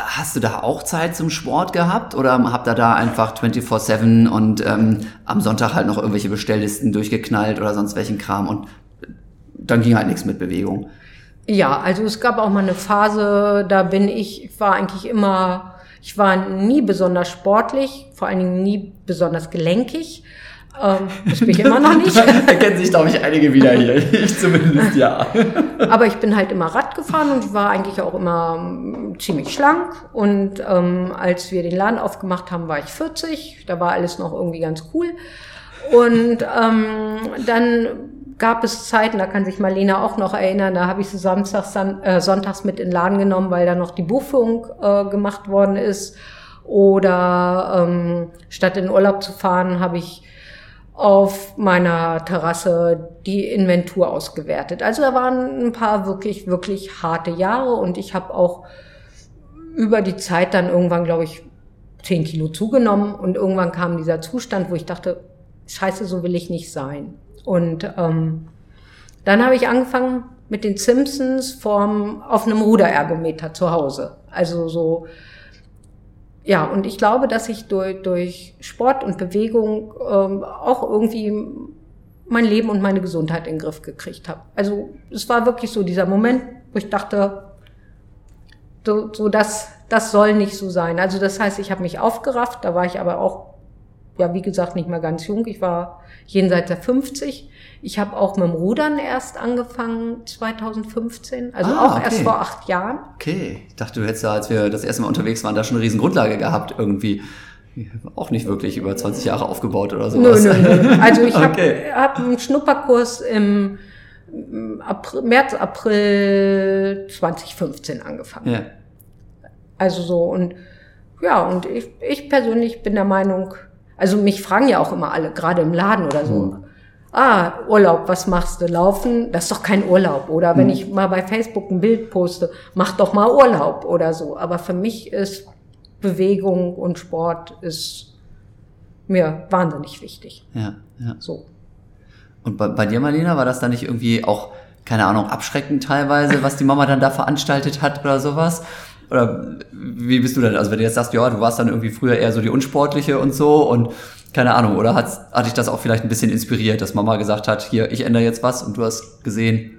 hast du da auch Zeit zum Sport gehabt oder habt ihr da einfach 24-7 und ähm, am Sonntag halt noch irgendwelche Bestelllisten durchgeknallt oder sonst welchen Kram und dann ging halt nichts mit Bewegung? Ja, also es gab auch mal eine Phase, da bin ich, ich war eigentlich immer ich war nie besonders sportlich, vor allen Dingen nie besonders gelenkig. Ähm, das bin ich immer noch nicht. da kennen sich, glaube ich, einige wieder hier. Ich zumindest, ja. Aber ich bin halt immer Rad gefahren und war eigentlich auch immer ähm, ziemlich schlank. Und ähm, als wir den Laden aufgemacht haben, war ich 40. Da war alles noch irgendwie ganz cool. Und ähm, dann gab es Zeiten, da kann sich Marlena auch noch erinnern, da habe ich sie samstags, äh, sonntags mit in den Laden genommen, weil da noch die Buchführung äh, gemacht worden ist. Oder ähm, statt in Urlaub zu fahren, habe ich auf meiner Terrasse die Inventur ausgewertet. Also da waren ein paar wirklich, wirklich harte Jahre und ich habe auch über die Zeit dann irgendwann, glaube ich, zehn Kilo zugenommen und irgendwann kam dieser Zustand, wo ich dachte, scheiße, so will ich nicht sein. Und ähm, dann habe ich angefangen mit den Simpsons vorm, auf einem Ruderergometer zu Hause. Also so, ja, und ich glaube, dass ich durch, durch Sport und Bewegung ähm, auch irgendwie mein Leben und meine Gesundheit in den Griff gekriegt habe. Also es war wirklich so dieser Moment, wo ich dachte, so, so das, das soll nicht so sein. Also das heißt, ich habe mich aufgerafft, da war ich aber auch, ja, wie gesagt, nicht mehr ganz jung. Ich war jenseits der 50. Ich habe auch mit dem Rudern erst angefangen 2015, also ah, auch okay. erst vor acht Jahren. Okay, ich dachte, du hättest ja, als wir das erste Mal unterwegs waren, da schon eine riesen Grundlage gehabt irgendwie. Auch nicht wirklich über 20 Jahre aufgebaut oder sowas. Nö, nö, nö. Also ich okay. habe hab einen Schnupperkurs im April, März, April 2015 angefangen. Ja. Also so und ja, und ich, ich persönlich bin der Meinung, also mich fragen ja auch immer alle, gerade im Laden oder so. Mhm. Ah, Urlaub, was machst du? Laufen? Das ist doch kein Urlaub. Oder wenn mhm. ich mal bei Facebook ein Bild poste, mach doch mal Urlaub oder so. Aber für mich ist Bewegung und Sport ist mir wahnsinnig wichtig. Ja, ja. So. Und bei, bei dir, Marlena, war das dann nicht irgendwie auch, keine Ahnung, abschreckend teilweise, was die Mama dann da veranstaltet hat oder sowas? Oder wie bist du denn? Also wenn du jetzt sagst, ja, du warst dann irgendwie früher eher so die Unsportliche und so und keine Ahnung, oder hat, hat dich das auch vielleicht ein bisschen inspiriert, dass Mama gesagt hat, hier, ich ändere jetzt was und du hast gesehen,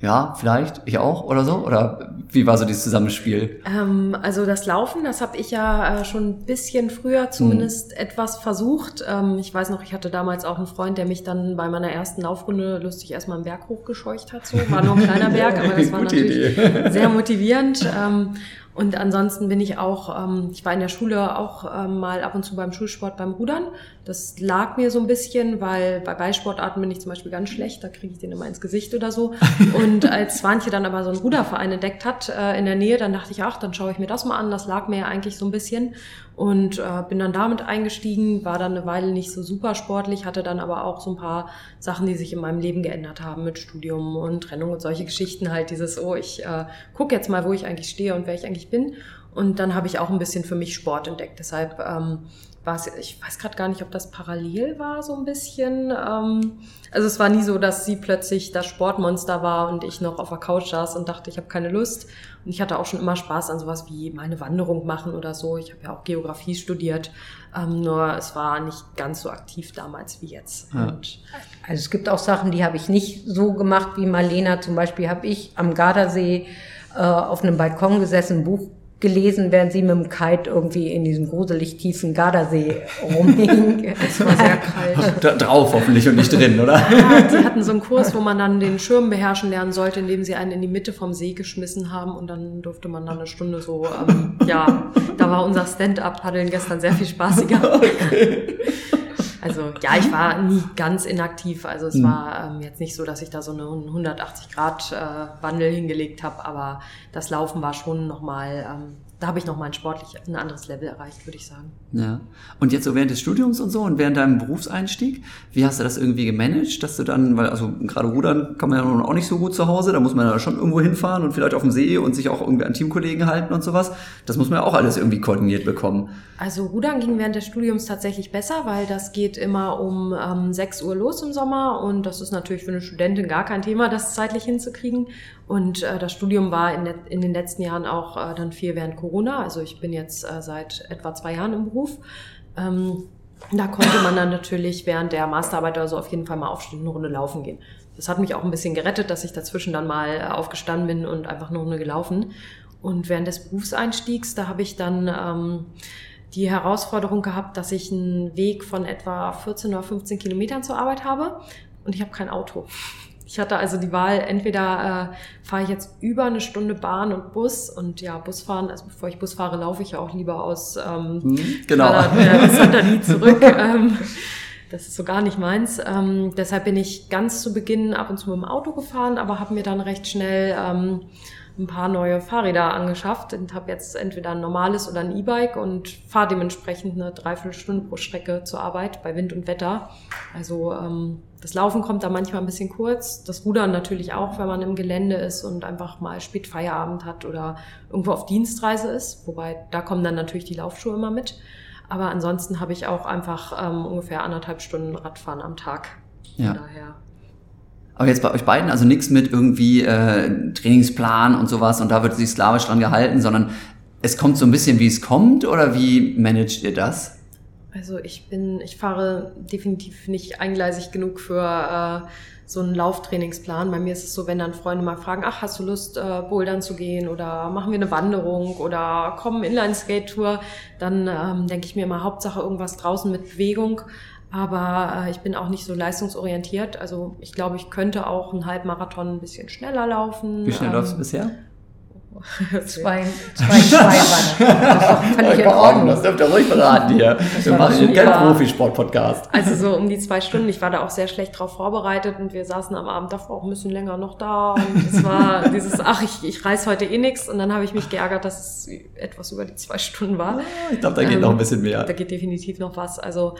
ja, vielleicht, ich auch oder so? Oder wie war so dieses Zusammenspiel? Ähm, also das Laufen, das habe ich ja äh, schon ein bisschen früher zumindest hm. etwas versucht. Ähm, ich weiß noch, ich hatte damals auch einen Freund, der mich dann bei meiner ersten Laufrunde lustig erstmal einen Berg hochgescheucht hat. So. War nur ein kleiner Berg, aber das war natürlich Idee. sehr motivierend. Ähm, Und ansonsten bin ich auch, ähm, ich war in der Schule auch ähm, mal ab und zu beim Schulsport beim Rudern. Das lag mir so ein bisschen, weil bei Ballsportarten bin ich zum Beispiel ganz schlecht, da kriege ich den immer ins Gesicht oder so. Und als Swantje dann aber so einen Ruderverein entdeckt hat äh, in der Nähe, dann dachte ich, ach, dann schaue ich mir das mal an. Das lag mir ja eigentlich so ein bisschen und äh, bin dann damit eingestiegen, war dann eine Weile nicht so super sportlich, hatte dann aber auch so ein paar Sachen, die sich in meinem Leben geändert haben mit Studium und Trennung und solche Geschichten halt dieses, oh, ich äh, gucke jetzt mal, wo ich eigentlich stehe und wer ich eigentlich bin. Und dann habe ich auch ein bisschen für mich Sport entdeckt. Deshalb ähm, war es, ich weiß gerade gar nicht, ob das parallel war, so ein bisschen. Ähm, also es war nie so, dass sie plötzlich das Sportmonster war und ich noch auf der Couch saß und dachte, ich habe keine Lust. Und ich hatte auch schon immer Spaß an sowas wie meine Wanderung machen oder so. Ich habe ja auch Geografie studiert, ähm, nur es war nicht ganz so aktiv damals wie jetzt. Ja. also es gibt auch Sachen, die habe ich nicht so gemacht wie Marlena. Zum Beispiel habe ich am Gardasee äh, auf einem Balkon gesessen, ein Buch gelesen, während sie mit dem Kite irgendwie in diesem gruselig tiefen Gardasee rumhing. es war sehr kalt. Da drauf hoffentlich und nicht drin, oder? Ja, sie hatten so einen Kurs, wo man dann den Schirm beherrschen lernen sollte, indem sie einen in die Mitte vom See geschmissen haben und dann durfte man dann eine Stunde so, ähm, ja, da war unser Stand-up-Paddeln gestern sehr viel spaßiger. Okay. Also ja, ich war nie ganz inaktiv. Also es mhm. war ähm, jetzt nicht so, dass ich da so einen 180 Grad äh, Wandel hingelegt habe, aber das Laufen war schon nochmal ähm, da habe ich noch mal ein sportlich ein anderes Level erreicht, würde ich sagen. Ja. Und jetzt so während des Studiums und so und während deinem Berufseinstieg, wie hast du das irgendwie gemanagt, dass du dann, weil also gerade rudern kann man ja nun auch nicht so gut zu Hause, da muss man ja schon irgendwo hinfahren und vielleicht auf dem See und sich auch irgendwie an Teamkollegen halten und sowas. Das muss man ja auch alles irgendwie koordiniert bekommen. Also rudern ging während des Studiums tatsächlich besser, weil das geht immer um ähm, 6 Uhr los im Sommer und das ist natürlich für eine Studentin gar kein Thema, das zeitlich hinzukriegen. Und äh, das Studium war in, in den letzten Jahren auch äh, dann viel während Corona. Also ich bin jetzt äh, seit etwa zwei Jahren im Beruf. Ähm, da konnte man dann natürlich während der Masterarbeit oder so auf jeden Fall mal aufstehen, eine Runde laufen gehen. Das hat mich auch ein bisschen gerettet, dass ich dazwischen dann mal äh, aufgestanden bin und einfach eine Runde gelaufen. Und während des Berufseinstiegs, da habe ich dann ähm, die Herausforderung gehabt, dass ich einen Weg von etwa 14 oder 15 Kilometern zur Arbeit habe und ich habe kein Auto. Ich hatte also die Wahl, entweder äh, fahre ich jetzt über eine Stunde Bahn und Bus und ja, Busfahren, also bevor ich Bus fahre, laufe ich ja auch lieber aus ähm, hm, genau. Santa nie zurück. ähm, das ist so gar nicht meins. Ähm, deshalb bin ich ganz zu Beginn ab und zu mit dem Auto gefahren, aber habe mir dann recht schnell ähm, ein paar neue Fahrräder angeschafft und habe jetzt entweder ein normales oder ein E-Bike und fahre dementsprechend eine Dreiviertelstunde pro Strecke zur Arbeit bei Wind und Wetter. Also ähm, das Laufen kommt da manchmal ein bisschen kurz, das Rudern natürlich auch, wenn man im Gelände ist und einfach mal spät Feierabend hat oder irgendwo auf Dienstreise ist, wobei da kommen dann natürlich die Laufschuhe immer mit. Aber ansonsten habe ich auch einfach ähm, ungefähr anderthalb Stunden Radfahren am Tag. Ja. daher aber jetzt bei euch beiden, also nichts mit irgendwie äh, Trainingsplan und sowas und da wird sich slawisch dran gehalten, sondern es kommt so ein bisschen, wie es kommt oder wie managt ihr das? Also ich bin, ich fahre definitiv nicht eingleisig genug für äh, so einen Lauftrainingsplan. Bei mir ist es so, wenn dann Freunde mal fragen, ach, hast du Lust, äh, bouldern zu gehen oder machen wir eine Wanderung oder kommen Inline-Skate-Tour, dann ähm, denke ich mir immer Hauptsache irgendwas draußen mit Bewegung. Aber äh, ich bin auch nicht so leistungsorientiert. Also ich glaube, ich könnte auch einen Halbmarathon ein bisschen schneller laufen. Wie schnell ähm, läufst du bisher? Zwei, zwei, zwei war das. in Ordnung. Das dürft ihr ruhig verraten hier. Wir machen hier keinen Profisport-Podcast. Also so um die zwei Stunden. Ich war da auch sehr schlecht drauf vorbereitet und wir saßen am Abend davor auch ein bisschen länger noch da und es war dieses, ach, ich, ich reiß heute eh nix und dann habe ich mich geärgert, dass es etwas über die zwei Stunden war. Ich glaube, da geht ähm, noch ein bisschen mehr. Da geht definitiv noch was. Also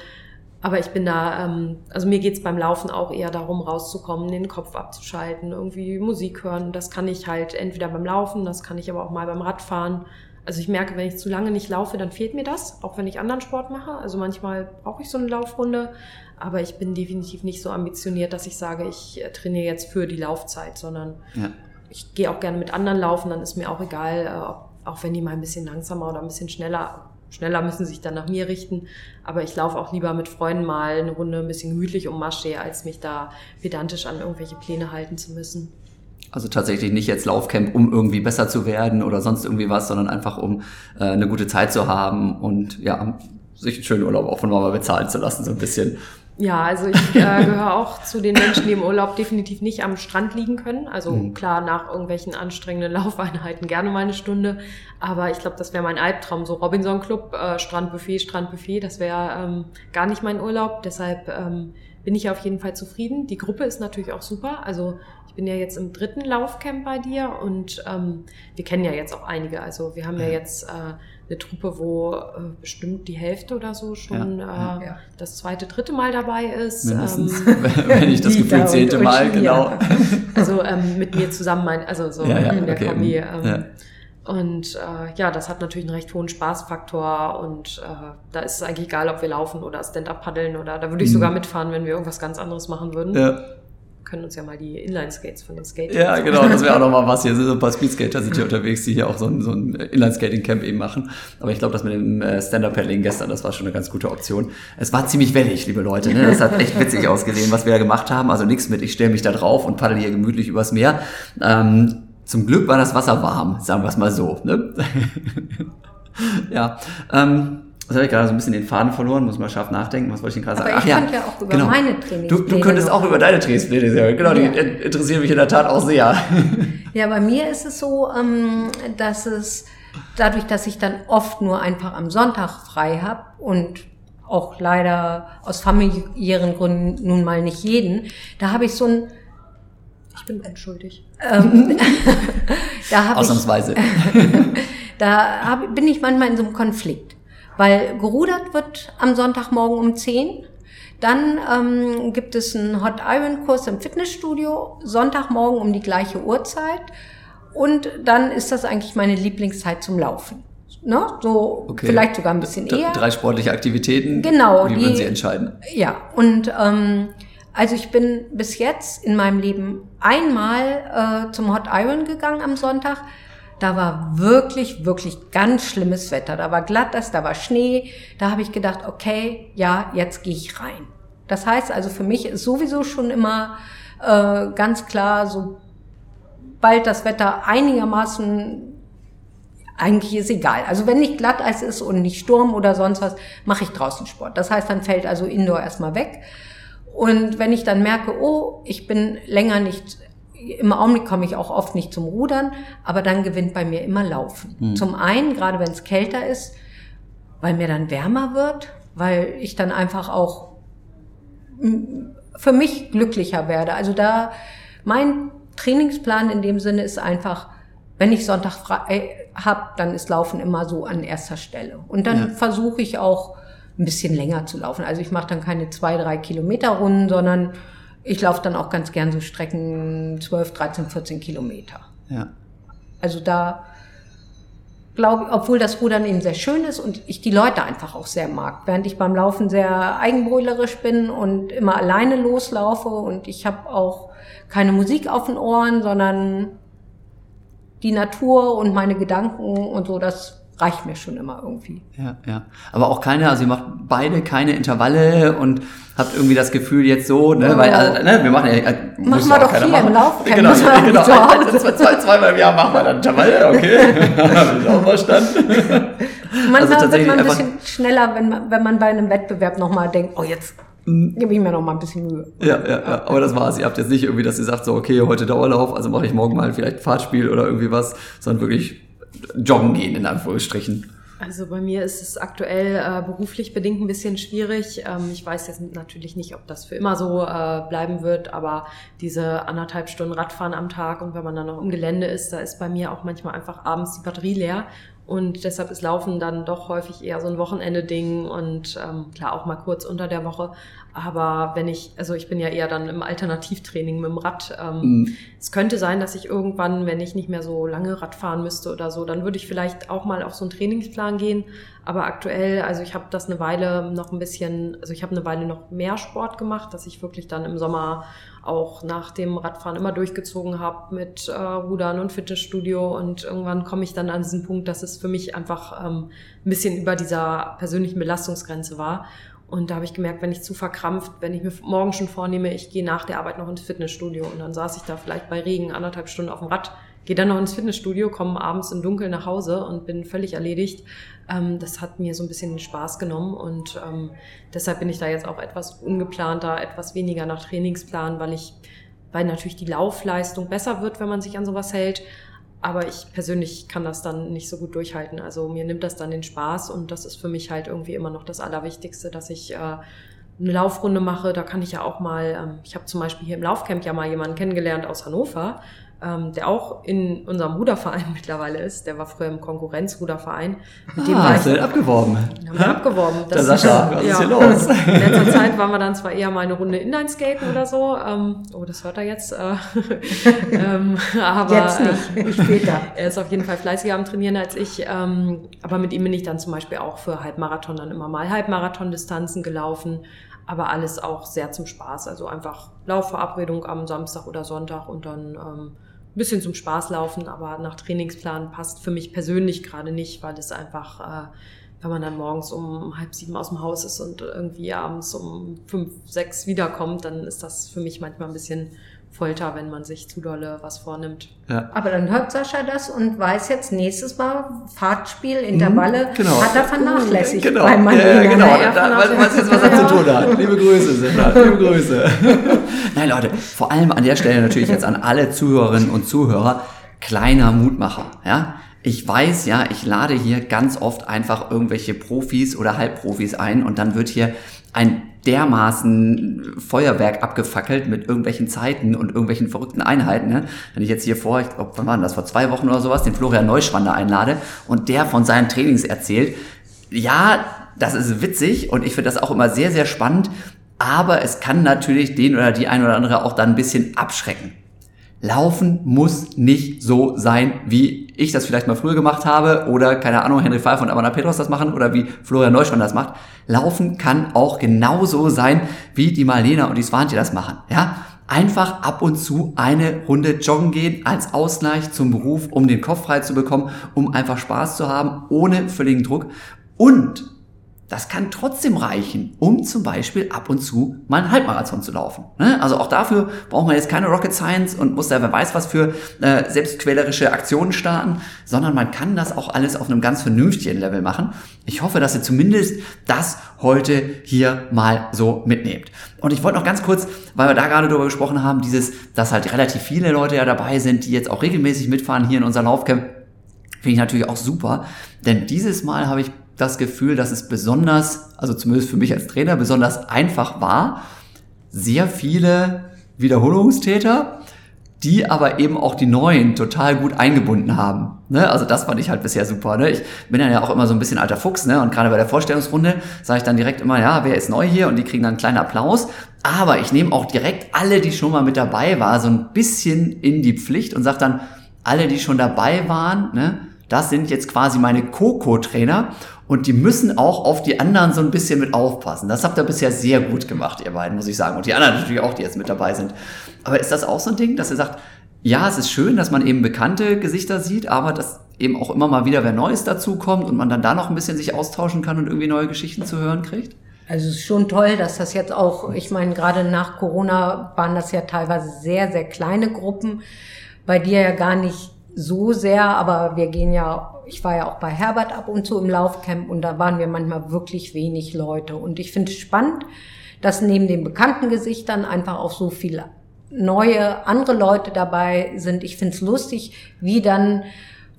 aber ich bin da, ähm, also mir geht's beim Laufen auch eher darum, rauszukommen, den Kopf abzuschalten, irgendwie Musik hören. Das kann ich halt entweder beim Laufen, das kann ich aber auch mal beim Radfahren. Also ich merke, wenn ich zu lange nicht laufe, dann fehlt mir das, auch wenn ich anderen Sport mache. Also manchmal brauche ich so eine Laufrunde, aber ich bin definitiv nicht so ambitioniert, dass ich sage, ich äh, trainiere jetzt für die Laufzeit, sondern ja. ich gehe auch gerne mit anderen laufen, dann ist mir auch egal, äh, auch wenn die mal ein bisschen langsamer oder ein bisschen schneller schneller müssen sich dann nach mir richten. Aber ich laufe auch lieber mit Freunden mal eine Runde ein bisschen gemütlich um Masche, als mich da pedantisch an irgendwelche Pläne halten zu müssen. Also tatsächlich nicht jetzt Laufcamp, um irgendwie besser zu werden oder sonst irgendwie was, sondern einfach um äh, eine gute Zeit zu haben und ja, sich einen schönen Urlaub auch von Mama bezahlen zu lassen, so ein bisschen. Ja, also ich äh, gehöre auch zu den Menschen, die im Urlaub definitiv nicht am Strand liegen können. Also Mhm. klar, nach irgendwelchen anstrengenden Laufeinheiten gerne mal eine Stunde. Aber ich glaube, das wäre mein Albtraum. So Robinson Club, äh, Strandbuffet, Strandbuffet, das wäre ähm, gar nicht mein Urlaub. Deshalb ähm, bin ich auf jeden Fall zufrieden. Die Gruppe ist natürlich auch super. Also ich bin ja jetzt im dritten Laufcamp bei dir und ähm, wir kennen ja jetzt auch einige. Also wir haben ja jetzt äh, eine Truppe, wo äh, bestimmt die Hälfte oder so schon Ja, äh, ja. das zweite, dritte Mal dabei ist. Mindestens, Ähm, wenn ich das Gefühl und zehnte Mal, Uschi, genau. ja. also ähm, mit mir zusammen, mein, also so Ja, ja, in der okay, Kombi. Ähm, ja. Und äh, ja, das hat natürlich einen recht hohen Spaßfaktor und äh, da ist es eigentlich egal, ob wir laufen oder Stand-up paddeln oder da würde ich Mhm. sogar mitfahren, wenn wir irgendwas ganz anderes machen würden. Ja. Können uns ja mal die Inline-Skates von den Skates. Ja, genau, das wäre auch nochmal was. Hier sind so ein paar Speedskater sind hier unterwegs, die hier auch so ein, so ein Inline-Skating-Camp eben machen. Aber ich glaube, das mit dem äh, Stand-Up-Paddling gestern, das war schon eine ganz gute Option. Es war ziemlich wellig, liebe Leute. Ne? Das hat echt witzig ausgesehen, was wir da gemacht haben. Also nichts mit, ich stelle mich da drauf und paddel hier gemütlich übers Meer. Ähm, zum Glück war das Wasser warm, sagen wir es mal so. Ne? ja, ähm, das habe ich gerade so ein bisschen den Faden verloren, muss mal scharf nachdenken. Was wollte ich denn gerade Aber sagen? ich könnte ja auch über meine Du, Trainingspläne du könntest noch- auch über deine Trainingspläne sagen. Genau, die Ja. äh, interessieren mich in der Tat auch sehr. Ja, bei mir ist es so, ähm, dass es dadurch, dass ich dann oft nur einfach am Sonntag frei habe und auch leider aus familiären Gründen nun mal nicht jeden, da habe ich so ein, Ich bin unschuldig. ähm, da habe ich, Ausnahmsweise. da hab, bin ich manchmal in so einem Konflikt, weil gerudert wird am Sonntagmorgen um 10. Dann ähm, gibt es einen Hot Iron Kurs im Fitnessstudio, Sonntagmorgen um die gleiche Uhrzeit. Und dann ist das eigentlich meine Lieblingszeit zum Laufen. Ne? So Okay. vielleicht sogar ein bisschen eher. Drei sportliche Aktivitäten. Genau, Wie die- würden Sie entscheiden? Ja, und ähm, also ich bin bis jetzt in meinem Leben einmal äh, zum Hot Iron gegangen am Sonntag. Da war wirklich, wirklich ganz schlimmes Wetter. Da war glattes, da war Schnee. Da habe ich gedacht, okay, ja, jetzt gehe ich rein. Das heißt also für mich ist sowieso schon immer äh, ganz klar, sobald das Wetter einigermaßen eigentlich ist egal. Also wenn nicht Glatteis ist und nicht Sturm oder sonst was, mache ich draußen Sport. Das heißt, dann fällt also Indoor erstmal weg. Und wenn ich dann merke, oh, ich bin länger nicht, im Augenblick komme ich auch oft nicht zum Rudern, aber dann gewinnt bei mir immer Laufen. Zum einen, gerade wenn es kälter ist, weil mir dann wärmer wird, weil ich dann einfach auch m, für mich glücklicher werde. Also da, mein Trainingsplan in dem Sinne ist einfach, wenn ich Sonntag frei habe, dann ist Laufen immer so an erster Stelle. Und dann Ja. versuche ich auch ein bisschen länger zu laufen. Also ich mache dann keine zwei, drei Kilometer Runden, sondern ich laufe dann auch ganz gern so Strecken 12, 13, 14 Kilometer. Ja. Also da glaube ich, obwohl das Rudern eben sehr schön ist und ich die Leute einfach auch sehr mag. Während ich beim Laufen sehr eigenbrüllerisch bin und immer alleine loslaufe und ich habe auch keine Musik auf den Ohren, sondern die Natur und meine Gedanken und so, das reicht mir schon immer irgendwie. Ja, ja. Aber auch keine, also ihr macht beide keine Intervalle und habt irgendwie das Gefühl jetzt so, ne, weil, also, ne, wir machen ja, äh, muss wir ja doch hier im Laufcamp, Genau, wir genau. zwei, zwei, zweimal im Jahr machen wir dann Intervalle, okay. Hab ich auch verstanden. Manchmal wird tatsächlich man ein bisschen schneller, wenn man, wenn man bei einem Wettbewerb nochmal denkt, oh jetzt gebe ich mir noch mal ein bisschen Mühe. Ja, ja, ja, aber das war's. Ihr habt jetzt nicht irgendwie, dass ihr sagt, so, okay, heute Dauerlauf, also mache ich morgen mal vielleicht Fahrtspiel oder irgendwie was, sondern wirklich joggen gehen, in Anführungsstrichen. Also bei mir ist es aktuell äh, beruflich bedingt ein bisschen schwierig. Ähm, ich weiß jetzt natürlich nicht, ob das für immer so äh, bleiben wird, aber diese anderthalb Stunden Radfahren am Tag und wenn man dann noch im Gelände ist, da ist bei mir auch manchmal einfach abends die Batterie leer. Und deshalb ist Laufen dann doch häufig eher so ein Wochenende-Ding und ähm, klar auch mal kurz unter der Woche. Aber wenn ich, also ich bin ja eher dann im Alternativtraining mit dem Rad. Ähm, Mhm. Es könnte sein, dass ich irgendwann, wenn ich nicht mehr so lange Rad fahren müsste oder so, dann würde ich vielleicht auch mal auf so einen Trainingsplan gehen. Aber aktuell, also ich habe das eine Weile noch ein bisschen, also ich habe eine Weile noch mehr Sport gemacht, dass ich wirklich dann im Sommer auch nach dem Radfahren immer durchgezogen habe mit äh, Rudern und Fitnessstudio. Und irgendwann komme ich dann an diesen Punkt, dass es für mich einfach ähm, ein bisschen über dieser persönlichen Belastungsgrenze war. Und da habe ich gemerkt, wenn ich zu verkrampft, wenn ich mir morgen schon vornehme, ich gehe nach der Arbeit noch ins Fitnessstudio und dann saß ich da vielleicht bei Regen anderthalb Stunden auf dem Rad, gehe dann noch ins Fitnessstudio, komme abends im Dunkeln nach Hause und bin völlig erledigt. Ähm, das hat mir so ein bisschen den Spaß genommen und ähm, deshalb bin ich da jetzt auch etwas ungeplanter, etwas weniger nach Trainingsplan, weil ich, weil natürlich die Laufleistung besser wird, wenn man sich an sowas hält. Aber ich persönlich kann das dann nicht so gut durchhalten. Also mir nimmt das dann den Spaß und das ist für mich halt irgendwie immer noch das Allerwichtigste, dass ich äh, eine Laufrunde mache, da kann ich ja auch mal, ähm, ich habe zum Beispiel hier im Laufcamp ja mal jemanden kennengelernt aus Hannover, ähm, der auch in unserem Ruderverein mittlerweile ist. Der war früher im Konkurrenzruderverein. Mit dem ah, war hast ich, du abgeworben? Haben wir abgeworben. Das, der Sascha, was ja. ist hier los? In letzter Zeit waren wir dann zwar eher mal eine Runde Inline-Skaten oder so. Ähm, oh, das hört er jetzt. Äh, ähm, aber, jetzt nicht, später. er ist auf jeden Fall fleißiger am Trainieren als ich. Ähm, aber mit ihm bin ich dann zum Beispiel auch für Halbmarathon dann immer mal Halbmarathon-Distanzen gelaufen aber alles auch sehr zum Spaß. Also einfach Laufverabredung am Samstag oder Sonntag und dann ähm, bisschen zum Spaß laufen, aber nach Trainingsplan passt für mich persönlich gerade nicht, weil es einfach, äh, wenn man dann morgens um halb sieben aus dem Haus ist und irgendwie abends um fünf, sechs wiederkommt, dann ist das für mich manchmal ein bisschen Folter, wenn man sich zu dolle was vornimmt. Ja. Aber dann hört Sascha das und weiß jetzt nächstes Mal Fahrtspiel, Intervalle, mhm, genau. hat er vernachlässigt genau. bei Marlene. Ja, genau, da, weiß jetzt, was er zu tun hat. Liebe Grüße, Sindra, liebe Grüße. Nein, Leute, vor allem an der Stelle natürlich jetzt an alle Zuhörerinnen und Zuhörer, kleiner Mutmacher, ja. Ich weiß ja, ich lade hier ganz oft einfach irgendwelche Profis oder Halbprofis ein und dann wird hier ein dermaßen Feuerwerk abgefackelt mit irgendwelchen Zeiten und irgendwelchen verrückten Einheiten. Ne? Wenn ich jetzt hier vor, ich glaube, wann war das, vor zwei Wochen oder sowas, den Florian Neuschwander einlade und der von seinen Trainings erzählt, ja, das ist witzig und ich finde das auch immer sehr, sehr spannend, aber es kann natürlich den oder die ein oder andere auch dann ein bisschen abschrecken. Laufen muss nicht so sein, wie ich das vielleicht mal früher gemacht habe oder, keine Ahnung, Henry Pfeiffer und Amanda Petros das machen oder wie Florian Neuschwann das macht. Laufen kann auch genauso sein, wie die Marlena und die Swantje das machen. Ja? Einfach ab und zu eine Runde joggen gehen als Ausgleich zum Beruf, um den Kopf frei zu bekommen, um einfach Spaß zu haben, ohne völligen Druck. Und das kann trotzdem reichen, um zum Beispiel ab und zu mal einen Halbmarathon zu laufen. Ne? Also auch dafür braucht man jetzt keine Rocket Science und muss da wer weiß was für äh, selbstquälerische Aktionen starten, sondern man kann das auch alles auf einem ganz vernünftigen Level machen. Ich hoffe, dass ihr zumindest das heute hier mal so mitnehmt. Und ich wollte noch ganz kurz, weil wir da gerade darüber gesprochen haben, dieses, dass halt relativ viele Leute ja dabei sind, die jetzt auch regelmäßig mitfahren hier in unser Laufcamp, finde ich natürlich auch super. Denn dieses Mal habe ich das Gefühl, dass es besonders, also zumindest für mich als Trainer, besonders einfach war, sehr viele Wiederholungstäter, die aber eben auch die neuen total gut eingebunden haben. Ne? Also das fand ich halt bisher super. Ne? Ich bin ja auch immer so ein bisschen alter Fuchs, ne? Und gerade bei der Vorstellungsrunde sage ich dann direkt immer, ja, wer ist neu hier? Und die kriegen dann einen kleinen Applaus. Aber ich nehme auch direkt alle, die schon mal mit dabei waren, so ein bisschen in die Pflicht und sage dann, alle, die schon dabei waren, ne, das sind jetzt quasi meine Coco-Trainer und die müssen auch auf die anderen so ein bisschen mit aufpassen. Das habt ihr bisher sehr gut gemacht, ihr beiden, muss ich sagen. Und die anderen natürlich auch, die jetzt mit dabei sind. Aber ist das auch so ein Ding, dass ihr sagt, ja, es ist schön, dass man eben bekannte Gesichter sieht, aber dass eben auch immer mal wieder wer Neues dazukommt und man dann da noch ein bisschen sich austauschen kann und irgendwie neue Geschichten zu hören kriegt? Also es ist schon toll, dass das jetzt auch, ich meine, gerade nach Corona waren das ja teilweise sehr, sehr kleine Gruppen, bei dir ja gar nicht so sehr, aber wir gehen ja, ich war ja auch bei Herbert ab und zu im Laufcamp und da waren wir manchmal wirklich wenig Leute. Und ich finde es spannend, dass neben den bekannten Gesichtern einfach auch so viele neue, andere Leute dabei sind. Ich finde es lustig, wie dann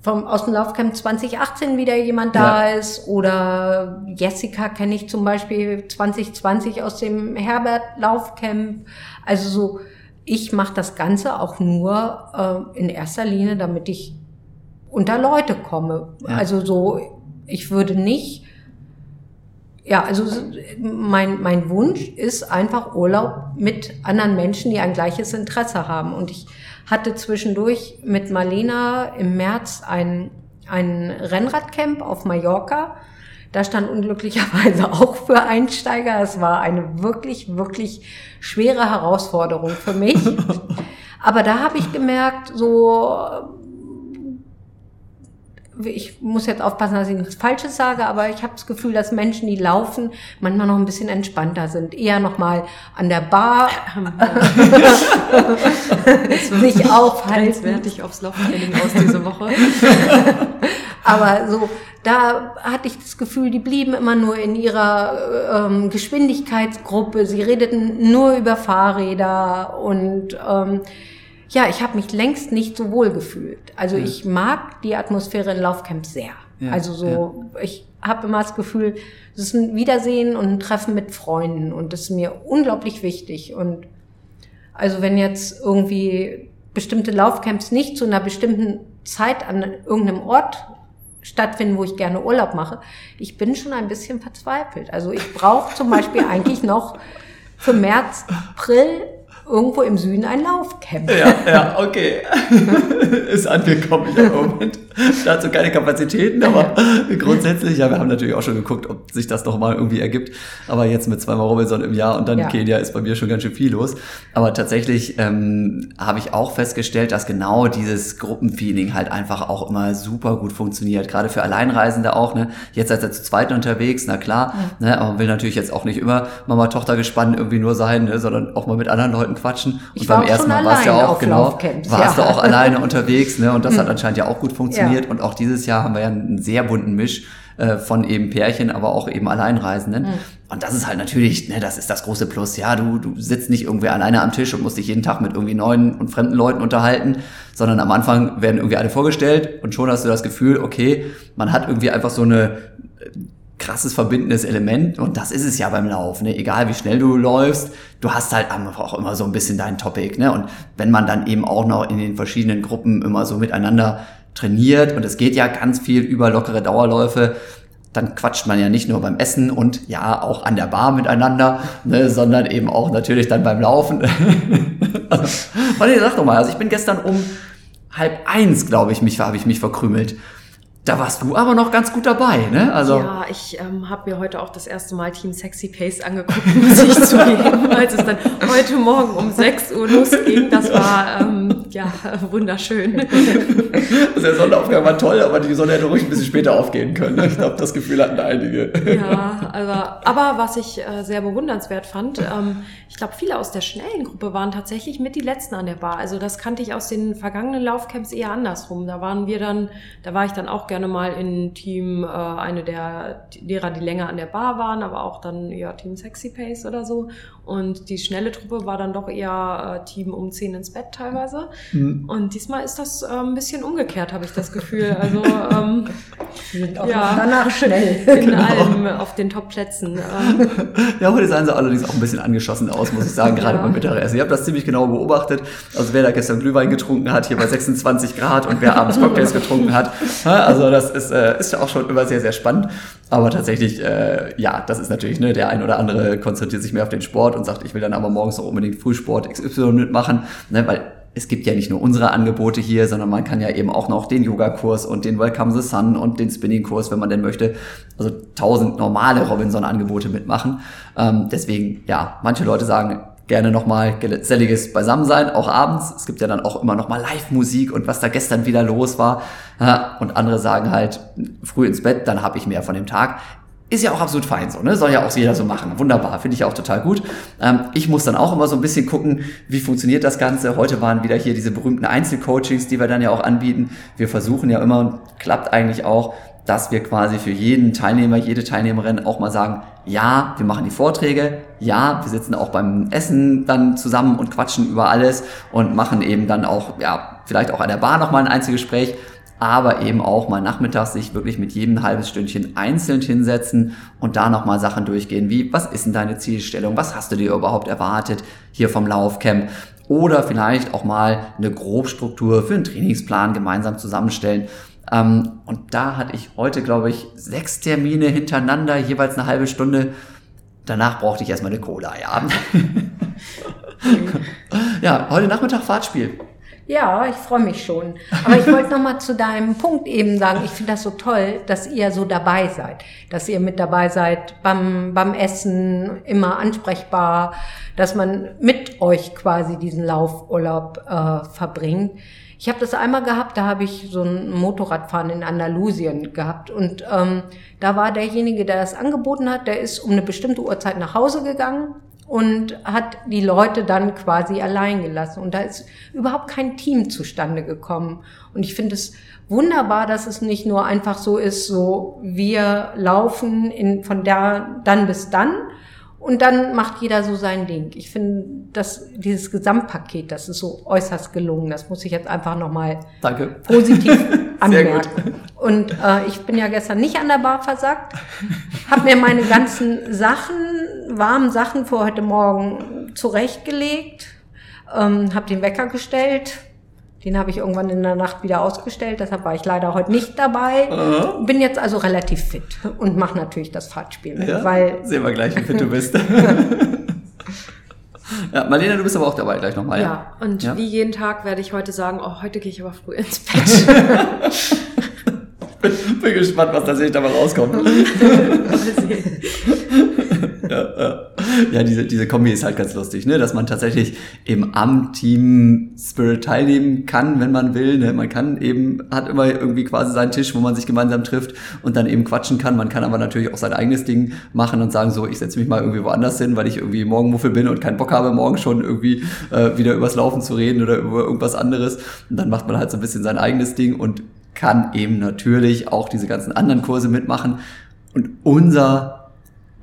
vom, aus dem Laufcamp 2018 wieder jemand da ja. ist oder Jessica kenne ich zum Beispiel 2020 aus dem Herbert Laufcamp. Also so, ich mache das Ganze auch nur äh, in erster Linie, damit ich unter Leute komme. Ja. Also so, ich würde nicht, ja, also mein, mein Wunsch ist einfach Urlaub mit anderen Menschen, die ein gleiches Interesse haben. Und ich hatte zwischendurch mit Marlena im März ein, ein Rennradcamp auf Mallorca da stand unglücklicherweise auch für Einsteiger. Es war eine wirklich, wirklich schwere Herausforderung für mich. Aber da habe ich gemerkt, so ich muss jetzt aufpassen, dass ich nichts Falsches sage, aber ich habe das Gefühl, dass Menschen, die laufen, manchmal noch ein bisschen entspannter sind. Eher noch mal an der Bar sich aufhalten. Wertig aufs Lauftraining aus diese Woche. aber so, da hatte ich das Gefühl, die blieben immer nur in ihrer ähm, Geschwindigkeitsgruppe. Sie redeten nur über Fahrräder und ähm, ja, ich habe mich längst nicht so wohl gefühlt. Also ja. ich mag die Atmosphäre in Laufcamps sehr. Ja, also so, ja. ich habe immer das Gefühl, es ist ein Wiedersehen und ein Treffen mit Freunden und das ist mir unglaublich wichtig. Und also wenn jetzt irgendwie bestimmte Laufcamps nicht zu einer bestimmten Zeit an irgendeinem Ort stattfinden, wo ich gerne Urlaub mache, ich bin schon ein bisschen verzweifelt. Also ich brauche zum Beispiel eigentlich noch für März, April irgendwo im Süden ein Laufcamp. Ja, ja, okay. ist angekommen im Moment. Dazu keine Kapazitäten, aber grundsätzlich, ja, wir haben natürlich auch schon geguckt, ob sich das nochmal irgendwie ergibt. Aber jetzt mit zweimal Robinson im Jahr und dann ja. Kenia ist bei mir schon ganz schön viel los. Aber tatsächlich ähm, habe ich auch festgestellt, dass genau dieses Gruppenfeeling halt einfach auch immer super gut funktioniert. Gerade für Alleinreisende auch. Ne? Jetzt seid ihr zu zweit unterwegs, na klar. Ja. Ne? Aber man will natürlich jetzt auch nicht immer Mama-Tochter gespannt irgendwie nur sein, ne? sondern auch mal mit anderen Leuten quatschen. Und ich beim ersten Mal warst du ja auch, genau, warst ja. du auch alleine unterwegs, ne? Und das hat hm. anscheinend ja auch gut funktioniert. Ja. Und auch dieses Jahr haben wir ja einen sehr bunten Misch äh, von eben Pärchen, aber auch eben Alleinreisenden. Mhm. Und das ist halt natürlich, ne, das ist das große Plus. Ja, du, du sitzt nicht irgendwie alleine am Tisch und musst dich jeden Tag mit irgendwie neuen und fremden Leuten unterhalten, sondern am Anfang werden irgendwie alle vorgestellt und schon hast du das Gefühl, okay, man hat irgendwie einfach so eine krasses verbindendes Element und das ist es ja beim Laufen. Ne? Egal wie schnell du läufst, du hast halt auch immer so ein bisschen dein Topic. Ne? Und wenn man dann eben auch noch in den verschiedenen Gruppen immer so miteinander trainiert und es geht ja ganz viel über lockere Dauerläufe, dann quatscht man ja nicht nur beim Essen und ja auch an der Bar miteinander, ne, sondern eben auch natürlich dann beim Laufen. also, sag doch mal, also ich bin gestern um halb eins, glaube ich, mich habe ich mich verkrümelt. Da warst du aber noch ganz gut dabei, ne? Also ja, ich ähm, habe mir heute auch das erste Mal Team Sexy Pace angeguckt, muss ich zugeben, als es dann heute Morgen um 6 Uhr losging. Das war ähm, ja wunderschön. Also der Sonnenaufgang war toll, aber die Sonne hätte ruhig ein bisschen später aufgehen können. Ne? Ich glaube, das Gefühl hatten einige. Ja, also, aber was ich äh, sehr bewundernswert fand, ähm, ich glaube, viele aus der schnellen Gruppe waren tatsächlich mit die letzten an der Bar. Also das kannte ich aus den vergangenen Laufcamps eher andersrum. Da waren wir dann, da war ich dann auch gerne mal in Team, äh, eine der derer, die länger an der Bar waren, aber auch dann eher Team Sexy Pace oder so. Und die schnelle Truppe war dann doch eher äh, Team um 10 ins Bett teilweise. Mhm. Und diesmal ist das äh, ein bisschen umgekehrt, habe ich das Gefühl. Also ähm, sind auch ja, danach schnell. In genau. allem auf den Top-Plätzen. Ähm. Ja, heute sahen sie allerdings auch ein bisschen angeschossen aus, muss ich sagen, gerade ja. beim Mittagessen. Ich habe das ziemlich genau beobachtet. Also wer da gestern Glühwein getrunken hat, hier bei 26 Grad und wer abends Cocktails getrunken hat. Also das ist, äh, ist ja auch schon immer sehr, sehr spannend. Aber tatsächlich, äh, ja, das ist natürlich, ne, der ein oder andere konzentriert sich mehr auf den Sport und sagt, ich will dann aber morgens auch unbedingt Frühsport XY mitmachen, ne, weil es gibt ja nicht nur unsere Angebote hier, sondern man kann ja eben auch noch den Yoga-Kurs und den Welcome the Sun und den Spinning-Kurs, wenn man denn möchte, also tausend normale Robinson-Angebote mitmachen. Ähm, deswegen, ja, manche Leute sagen, gerne nochmal geselliges Beisammensein, auch abends. Es gibt ja dann auch immer nochmal Live-Musik und was da gestern wieder los war. Und andere sagen halt, früh ins Bett, dann habe ich mehr von dem Tag. Ist ja auch absolut fein so, ne? Soll ja auch jeder so machen. Wunderbar, finde ich auch total gut. Ähm, ich muss dann auch immer so ein bisschen gucken, wie funktioniert das Ganze. Heute waren wieder hier diese berühmten Einzelcoachings, die wir dann ja auch anbieten. Wir versuchen ja immer, klappt eigentlich auch, dass wir quasi für jeden Teilnehmer, jede Teilnehmerin auch mal sagen, ja, wir machen die Vorträge, ja, wir sitzen auch beim Essen dann zusammen und quatschen über alles und machen eben dann auch, ja, vielleicht auch an der Bar nochmal ein Einzelgespräch, aber eben auch mal nachmittags sich wirklich mit jedem ein halbes Stündchen einzeln hinsetzen und da nochmal Sachen durchgehen, wie, was ist denn deine Zielstellung, was hast du dir überhaupt erwartet hier vom Laufcamp oder vielleicht auch mal eine Grobstruktur für einen Trainingsplan gemeinsam zusammenstellen. Ähm, und da hatte ich heute, glaube ich, sechs Termine hintereinander, jeweils eine halbe Stunde. Danach brauchte ich erstmal eine Cola, ja. ja, heute Nachmittag Fahrtspiel. Ja, ich freue mich schon. Aber ich wollte noch mal zu deinem Punkt eben sagen, ich finde das so toll, dass ihr so dabei seid, dass ihr mit dabei seid beim, beim Essen, immer ansprechbar, dass man mit euch quasi diesen Laufurlaub äh, verbringt. Ich habe das einmal gehabt, da habe ich so ein Motorradfahren in Andalusien gehabt und ähm, da war derjenige, der das angeboten hat, der ist um eine bestimmte Uhrzeit nach Hause gegangen und hat die Leute dann quasi allein gelassen. Und da ist überhaupt kein Team zustande gekommen. Und ich finde es wunderbar, dass es nicht nur einfach so ist, so wir laufen in, von da dann bis dann und dann macht jeder so sein Ding. Ich finde, dass dieses Gesamtpaket, das ist so äußerst gelungen. Das muss ich jetzt einfach nochmal positiv anmerken. Und äh, ich bin ja gestern nicht an der Bar versagt, habe mir meine ganzen Sachen warmen Sachen für heute Morgen zurechtgelegt, ähm, habe den Wecker gestellt. Den habe ich irgendwann in der Nacht wieder ausgestellt, deshalb war ich leider heute nicht dabei. Uh Bin jetzt also relativ fit und mache natürlich das Fahrtspiel mit, ja, weil sehen wir gleich, wie fit du bist. ja, Marlene, du bist aber auch dabei gleich nochmal. Ja, Ja, und Ja. wie jeden Tag werde ich heute sagen, oh, heute gehe ich aber früh ins Bett. Bin gespannt, was tatsächlich dabei rauskommt. ja, ja. ja diese, diese Kombi ist halt ganz lustig, ne? dass man tatsächlich eben am Team Spirit teilnehmen kann, wenn man will. Ne? Man kann eben, hat immer irgendwie quasi seinen Tisch, wo man sich gemeinsam trifft und dann eben quatschen kann. Man kann aber natürlich auch sein eigenes Ding machen und sagen, so, ich setze mich mal irgendwie woanders hin, weil ich irgendwie Morgenmuffel bin und keinen Bock habe, morgen schon irgendwie äh, wieder übers Laufen zu reden oder über irgendwas anderes. Und dann macht man halt so ein bisschen sein eigenes Ding und kann eben natürlich auch diese ganzen anderen Kurse mitmachen. Und unser,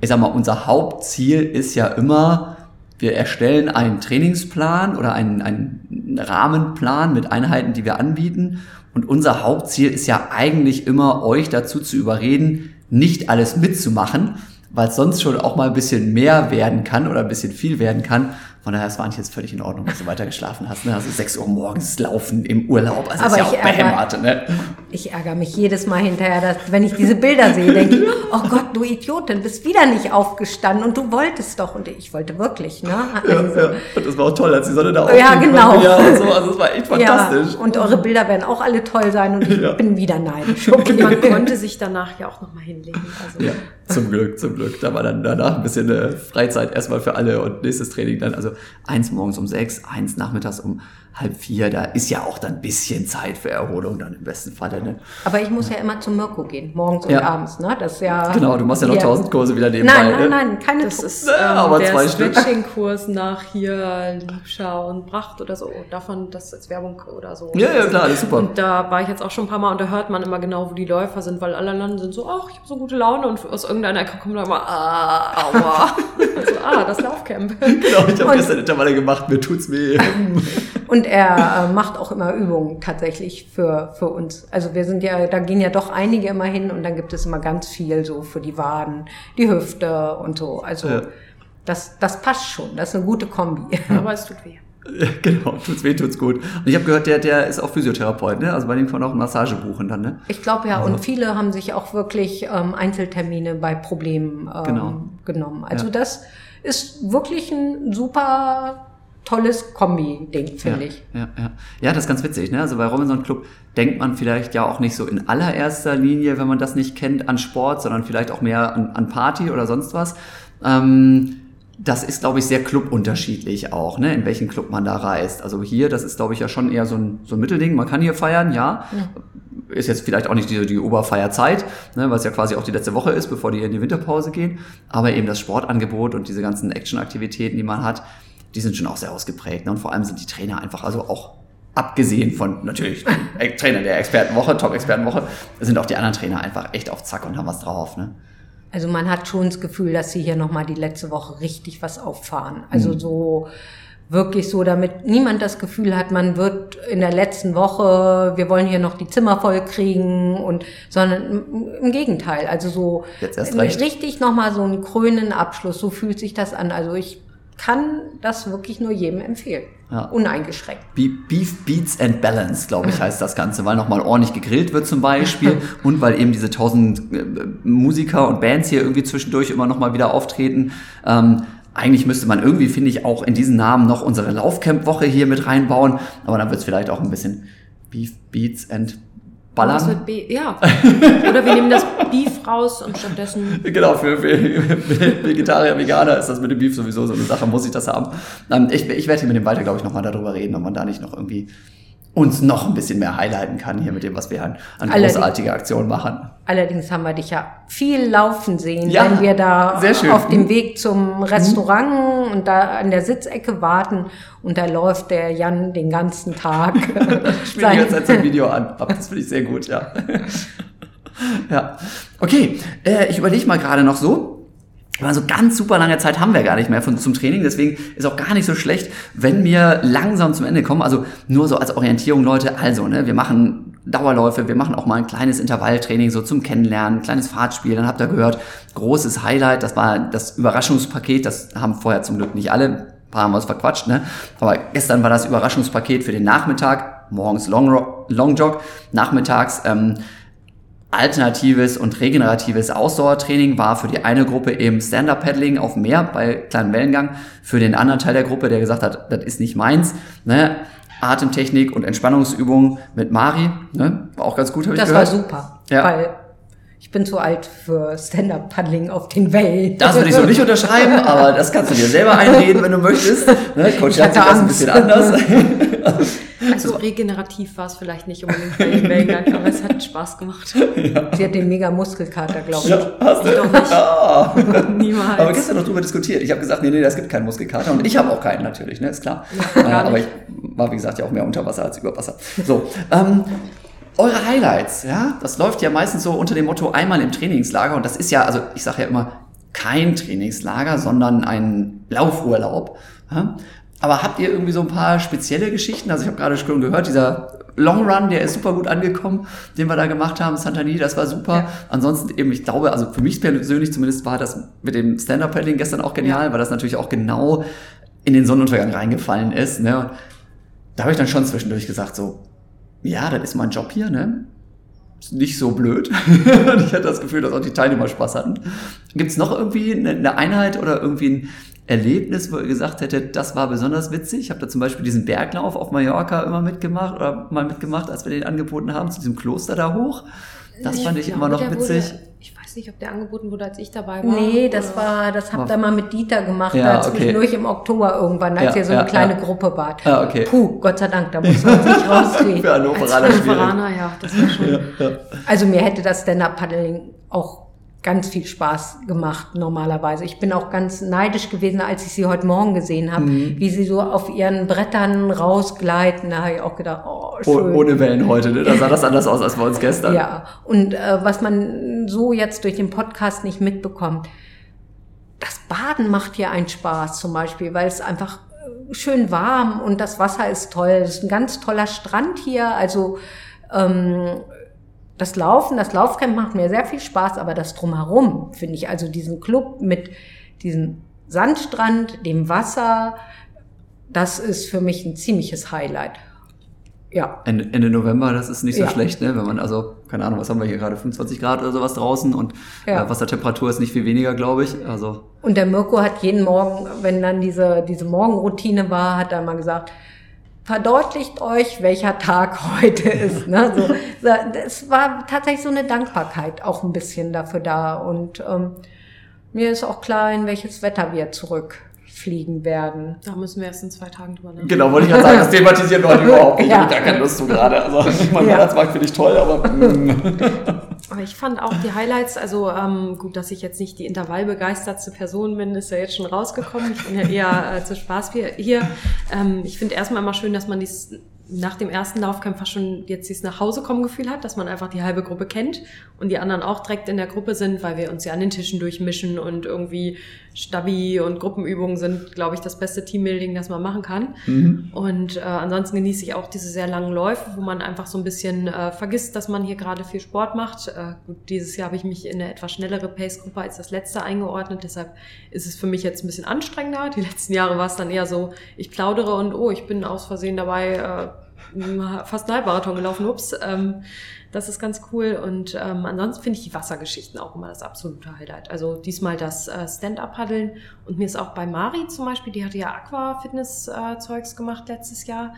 ich sag mal, unser Hauptziel ist ja immer, wir erstellen einen Trainingsplan oder einen, einen Rahmenplan mit Einheiten, die wir anbieten. Und unser Hauptziel ist ja eigentlich immer, euch dazu zu überreden, nicht alles mitzumachen, weil es sonst schon auch mal ein bisschen mehr werden kann oder ein bisschen viel werden kann. Von daher, es war eigentlich jetzt völlig in Ordnung, dass du weiter geschlafen hast. Ne? Also 6 Uhr morgens laufen im Urlaub. Also Aber ist ja ich auch ärgere- behämmert. Ne? Ich ärgere mich jedes Mal hinterher, dass, wenn ich diese Bilder sehe, denke ich, oh Gott, du Idiotin, bist wieder nicht aufgestanden und du wolltest doch. Und ich wollte wirklich, ne? Ja, Also, ja. Und das war auch toll, als die Sonne da Ja, aufging, genau. Ja, und so. Also es war echt fantastisch. Ja, und eure Bilder werden auch alle toll sein und ich Ja. bin wieder neidisch. Und man konnte sich danach ja auch nochmal hinlegen. Also Ja, zum Glück, zum Glück. Da war dann danach ein bisschen äh, Freizeit erstmal für alle und nächstes Training dann, also eins morgens um sechs, eins nachmittags um halb vier, da ist ja auch dann ein bisschen Zeit für Erholung dann im besten Falle. Ne? Aber ich muss ja immer zum Mirko gehen, morgens und Ja. abends, ne? Das ist ja. Genau, du machst ja noch tausend Kurse wieder nebenbei. Nein, nein, ne? nein, keine Das ist ähm, aber der zwei Stück. Stretching-Kurs nach hier Liebschau und Bracht oder so. Davon, das ist Werbung oder so. Ja, ja, klar, das ist super. Und da war ich jetzt auch schon ein paar Mal und da hört man immer genau, wo die Läufer sind, weil alle anderen sind so, ach, ich habe so gute Laune und aus irgendeiner Ecke kommt dann immer, ah, aua. also, ah, das Laufcamp. Genau, ich habe gestern Intervalle gemacht, mir tut's weh. Und er äh, macht auch immer Übungen tatsächlich für, für uns. Also wir sind ja, da gehen ja doch einige immer hin und dann gibt es immer ganz viel so für die Waden, die Hüfte und so. Also Ja. das, das passt schon. Das ist eine gute Kombi. Aber es tut weh. Ja, genau, tut's weh, tut's gut. Und ich habe gehört, der, der ist auch Physiotherapeut, ne? Also bei dem kann man auch Massage buchen dann, ne? Ich glaube ja, und viele haben sich auch wirklich ähm, Einzeltermine bei Problemen ähm, Genau. genommen. Also Ja. das ist wirklich ein super tolles Kombi-Ding, finde ja, ich. Ja, ja. ja, das ist ganz witzig. Ne? Also bei Robinson Club denkt man vielleicht ja auch nicht so in allererster Linie, wenn man das nicht kennt, an Sport, sondern vielleicht auch mehr an, an Party oder sonst was. Ähm, das ist, glaube ich, sehr clubunterschiedlich auch, ne? in welchen Club man da reist. Also hier, das ist, glaube ich, ja schon eher so ein, so ein Mittelding. Man kann hier feiern, ja. Ist jetzt vielleicht auch nicht die, die Oberfeierzeit, ne, es ja quasi auch die letzte Woche ist, bevor die in die Winterpause gehen. Aber eben das Sportangebot und diese ganzen Actionaktivitäten, die man hat, die sind schon auch sehr ausgeprägt. Ne? Und vor allem sind die Trainer einfach, also auch abgesehen von natürlich Trainer der Expertenwoche, Top-Expertenwoche, sind auch die anderen Trainer einfach echt auf Zack und haben was drauf. Ne? Also man hat schon das Gefühl, dass sie hier nochmal die letzte Woche richtig was auffahren. Also Mhm. so wirklich so, damit niemand das Gefühl hat, man wird in der letzten Woche, wir wollen hier noch die Zimmer voll kriegen und, sondern im- Gegenteil. Also so Jetzt erst recht. richtig nochmal so einen krönenden Abschluss. So fühlt sich das an. Also ich kann das wirklich nur jedem empfehlen. Ja. Uneingeschränkt. Be- Beef Beats and Balance, glaube ich, heißt das Ganze, weil nochmal ordentlich gegrillt wird zum Beispiel und weil eben diese tausend äh, Musiker und Bands hier irgendwie zwischendurch immer nochmal wieder auftreten. Ähm, eigentlich müsste man irgendwie, finde ich, auch in diesen Namen noch unsere Laufcamp-Woche hier mit reinbauen. Aber dann wird es vielleicht auch ein bisschen Beef, Beats and Ballern. Ja. Oder wir nehmen das Beef raus und stattdessen. Genau, für, für Vegetarier, Veganer ist das mit dem Beef sowieso so eine Sache, muss ich das haben. Ähm, ich, ich werde hier mit dem Walter, glaube ich, nochmal darüber reden, ob man da nicht noch irgendwie uns noch ein bisschen mehr highlighten kann hier mit dem, was wir an, an großartige Aktionen machen. Allerdings haben wir dich ja viel laufen sehen, Ja, wenn wir da auf dem Weg zum Restaurant und da an der Sitzecke warten und da läuft der Jan den ganzen Tag. Ich spiele die ganze Zeit so ein Video an. Das finde ich sehr gut, ja. ja. Okay, äh, ich überlege mal gerade noch so. Aber so ganz super lange Zeit haben wir gar nicht mehr von, zum Training, deswegen ist auch gar nicht so schlecht, wenn wir langsam zum Ende kommen. Also nur so als Orientierung, Leute. Also, ne, wir machen Dauerläufe, wir machen auch mal ein kleines Intervalltraining so zum Kennenlernen, ein kleines Fahrtspiel. Dann habt ihr gehört, großes Highlight, das war das Überraschungspaket, das haben vorher zum Glück nicht alle, ein paar haben uns verquatscht, ne? Aber gestern war das Überraschungspaket für den Nachmittag, morgens Long, Long Jog, nachmittags ähm, alternatives und regeneratives Ausdauertraining war für die eine Gruppe eben Stand-Up-Paddling auf dem Meer bei kleinem Wellengang. Für den anderen Teil der Gruppe, der gesagt hat, das ist nicht meins, ne? Atemtechnik und Entspannungsübungen mit Mari, ne? War auch ganz gut, habe ich Das war gehört. super, Ja. weil ich bin zu alt für Stand-Up-Paddling auf den Wellen. Das würde ich so nicht unterschreiben, aber das kannst du dir selber einreden, wenn du möchtest. Ne? Coach Ich hat sich das ein bisschen anders. Also regenerativ war es vielleicht nicht unbedingt bei den Wellengang, aber es hat Spaß gemacht. Sie hat den mega Muskelkater, glaube ich. Ja, hast du. Doch nicht. Ah. Niemals. Aber gestern noch drüber diskutiert. Ich habe gesagt, nee, nee, es gibt keinen Muskelkater. Und ich habe auch keinen natürlich, ne, ist klar. Ja, äh, aber ich war, wie gesagt, ja auch mehr unter Wasser als über Wasser. So, ähm, eure Highlights, ja, das läuft ja meistens so unter dem Motto einmal im Trainingslager. Und das ist ja, also ich sage ja immer, kein Trainingslager, sondern ein Laufurlaub. Ja? Aber habt ihr irgendwie so ein paar spezielle Geschichten? Also ich habe gerade schon gehört, dieser Long Run, der ist super gut angekommen, den wir da gemacht haben, Santani, das war super. Ja. Ansonsten eben, ich glaube, also für mich persönlich zumindest war das mit dem Stand-Up-Paddling gestern auch genial, weil das natürlich auch genau in den Sonnenuntergang reingefallen ist. Ne? Und Da habe ich dann schon zwischendurch gesagt, so, ja, das ist mein Job hier, ne? Ist nicht so blöd. Und ich hatte das Gefühl, dass auch die Teilnehmer Spaß hatten. Gibt es noch irgendwie eine Einheit oder irgendwie ein Erlebnis, wo ihr gesagt hättet, das war besonders witzig? Ich habe da zum Beispiel diesen Berglauf auf Mallorca immer mitgemacht oder mal mitgemacht, als wir den angeboten haben, zu diesem Kloster da hoch. Das fand ich immer noch witzig. Wurde, ich weiß nicht, ob der angeboten wurde, als ich dabei war. Nee, das oder- war, das habt ihr mal mit Dieter gemacht, Ja, da zwischendurch im Oktober irgendwann, als Ja, ihr so ja, eine kleine ja. Gruppe wart. Ah, okay. Puh, Gott sei Dank, da muss man sich rauskriegen. Für Als Hannoveraner ja, das war schon. Also mir hätte das Stand-Up-Paddling auch ganz viel Spaß gemacht normalerweise. Ich bin auch ganz neidisch gewesen, als ich sie heute Morgen gesehen habe, Mhm. wie sie so auf ihren Brettern rausgleiten. Da habe ich auch gedacht, oh, Oh, schön. ohne Wellen heute, ne? Da sah das anders aus als bei uns gestern. Ja, und äh, was man so jetzt durch den Podcast nicht mitbekommt, das Baden macht hier einen Spaß zum Beispiel, weil es einfach äh, schön warm und das Wasser ist toll. Es ist ein ganz toller Strand hier. Also ähm, das Laufen, das Laufcamp macht mir sehr viel Spaß, aber das drumherum finde ich, also diesen Club mit diesem Sandstrand, dem Wasser, das ist für mich ein ziemliches Highlight. Ja, Ende, Ende November, das ist nicht so Ja. schlecht, ne? Wenn man also, keine Ahnung, was haben wir hier gerade, 25 Grad oder sowas draußen und Ja. äh, Wassertemperatur ist nicht viel weniger, glaube ich. Also Und der Mirko hat jeden Morgen, wenn dann diese, diese Morgenroutine war, hat er mal gesagt, verdeutlicht euch, welcher Tag heute ist. Ne? So, es war tatsächlich so eine Dankbarkeit auch ein bisschen dafür da. Und ähm, mir ist auch klar, in welches Wetter wir zurückfliegen werden. Da müssen wir erst in zwei Tagen drüber nachdenken. Genau, wollte ich gerade sagen, das thematisieren wir heute überhaupt nicht. Ja. Ich habe gar keine Lust zu gerade. Also mein Ja. Weihnachtsmarkt finde ich toll, aber mm. Aber ich fand auch die Highlights, also ähm, gut, dass ich jetzt nicht die intervallbegeistertste Person bin, ist ja jetzt schon rausgekommen. Ich bin ja eher äh, zu Spaß hier. hier. Ähm, ich finde erstmal immer schön, dass man dies nach dem ersten Laufkampf fast schon jetzt dieses nach Hause kommen Gefühl hat, dass man einfach die halbe Gruppe kennt und die anderen auch direkt in der Gruppe sind, weil wir uns ja an den Tischen durchmischen und irgendwie Stabi und Gruppenübungen sind, glaube ich, das beste Teambuilding, das man machen kann. Mhm. Und äh, ansonsten genieße ich auch diese sehr langen Läufe, wo man einfach so ein bisschen äh, vergisst, dass man hier gerade viel Sport macht. Äh, gut, dieses Jahr habe ich mich in eine etwas schnellere Pace-Gruppe als das letzte eingeordnet, deshalb ist es für mich jetzt ein bisschen anstrengender. Die letzten Jahre war es dann eher so, ich plaudere und oh, ich bin aus Versehen dabei, äh, fast einen Halbmarathon gelaufen, ups. Ähm, das ist ganz cool. Und ähm, ansonsten finde ich die Wassergeschichten auch immer das absolute Highlight. Also diesmal das äh, Stand-Up-Paddeln. Und mir ist auch bei Mari zum Beispiel, die hatte ja Aqua-Fitness-Zeugs gemacht letztes Jahr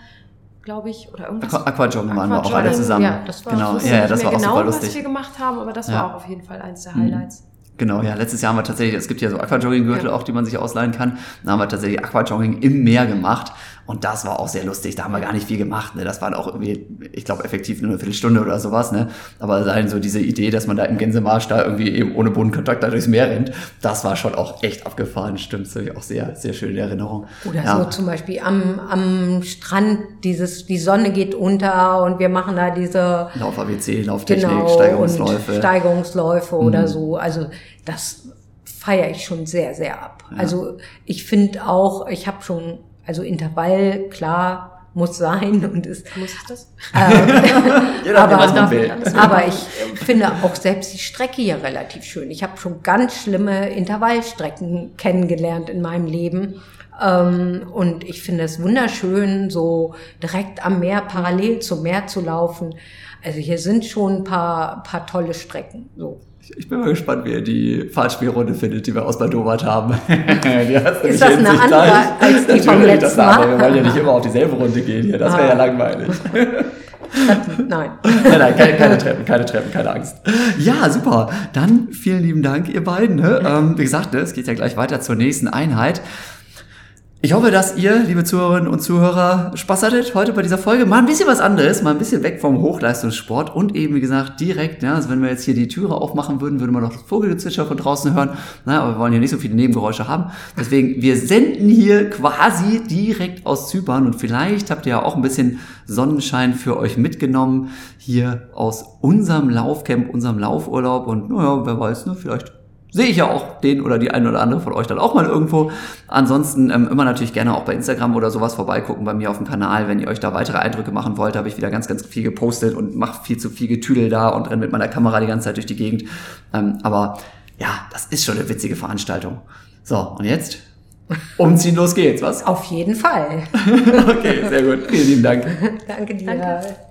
glaube ich, oder irgendwas. Aqua Aquajoggen waren wir auch alle zusammen. Ja, das war genau. Ja, das war auch genau, super was lustig. wir gemacht haben, aber das Ja. war auch auf jeden Fall eins der Highlights. Genau, ja, letztes Jahr haben wir tatsächlich, es gibt ja so Aquajogging-Gürtel Ja. auch, die man sich ausleihen kann. Da haben wir tatsächlich Aquajogging im Meer gemacht. Und das war auch sehr lustig. Da haben wir gar nicht viel gemacht. Ne? Das waren auch irgendwie, ich glaube, effektiv nur eine Viertelstunde oder sowas. Ne? Aber allein so diese Idee, dass man da im Gänsemarsch da irgendwie eben ohne Bodenkontakt da durchs Meer rennt, das war schon auch echt abgefahren. Stimmt, das ist auch sehr, sehr schöne Erinnerung. Oder ja. so zum Beispiel am, am Strand, dieses, die Sonne geht unter und wir machen da diese Lauf-ABC, Lauftechnik, genau, Steigerungsläufe. Steigerungsläufe oder Mhm. so. Also das feiere ich schon sehr, sehr ab. Ja. Also ich finde auch, ich habe schon, also Intervall, klar, muss sein und ist Muss ich das? Jeder, aber, will. aber ich finde auch selbst die Strecke hier relativ schön. Ich habe schon ganz schlimme Intervallstrecken kennengelernt in meinem Leben. Ähm, und ich finde es wunderschön, so direkt am Meer, parallel zum Meer zu laufen. Also hier sind schon ein paar, paar tolle Strecken. So. Ich bin mal gespannt, wie ihr die Fahrtspielrunde findet, die wir ausbaldobert haben. die hat's nämlich das in eine andere gleich. als die vom Natürlich, das letzten ist. Mal? Wir wollen ja nicht immer auf dieselbe Runde gehen hier. Das wäre ja Ah. langweilig. Nein. nein, nein, keine, keine Treppen, keine Treppen, keine Angst. Ja, super. Dann vielen lieben Dank, ihr beiden. Ne? Ähm, wie gesagt, ne, es geht ja gleich weiter zur nächsten Einheit. Ich hoffe, dass ihr, liebe Zuhörerinnen und Zuhörer, Spaß hattet heute bei dieser Folge. Mal ein bisschen was anderes, mal ein bisschen weg vom Hochleistungssport und eben, wie gesagt, direkt, ja, also wenn wir jetzt hier die Türe aufmachen würden, würde man noch das Vogelgezwitscher von draußen hören. Na, aber wir wollen hier nicht so viele Nebengeräusche haben. Deswegen, wir senden hier quasi direkt aus Zypern und vielleicht habt ihr ja auch ein bisschen Sonnenschein für euch mitgenommen hier aus unserem Laufcamp, unserem Laufurlaub und naja, wer weiß, ne, vielleicht sehe ich ja auch den oder die eine oder andere von euch dann auch mal irgendwo. Ansonsten ähm, immer natürlich gerne auch bei Instagram oder sowas vorbeigucken bei mir auf dem Kanal. Wenn ihr euch da weitere Eindrücke machen wollt, habe ich wieder ganz, ganz viel gepostet und mache viel zu viel Getüdel da und renne mit meiner Kamera die ganze Zeit durch die Gegend. Ähm, aber ja, das ist schon eine witzige Veranstaltung. So, und jetzt? Umziehen, los geht's, was? Auf jeden Fall. Okay, sehr gut. Vielen lieben Dank. Danke dir. Danke.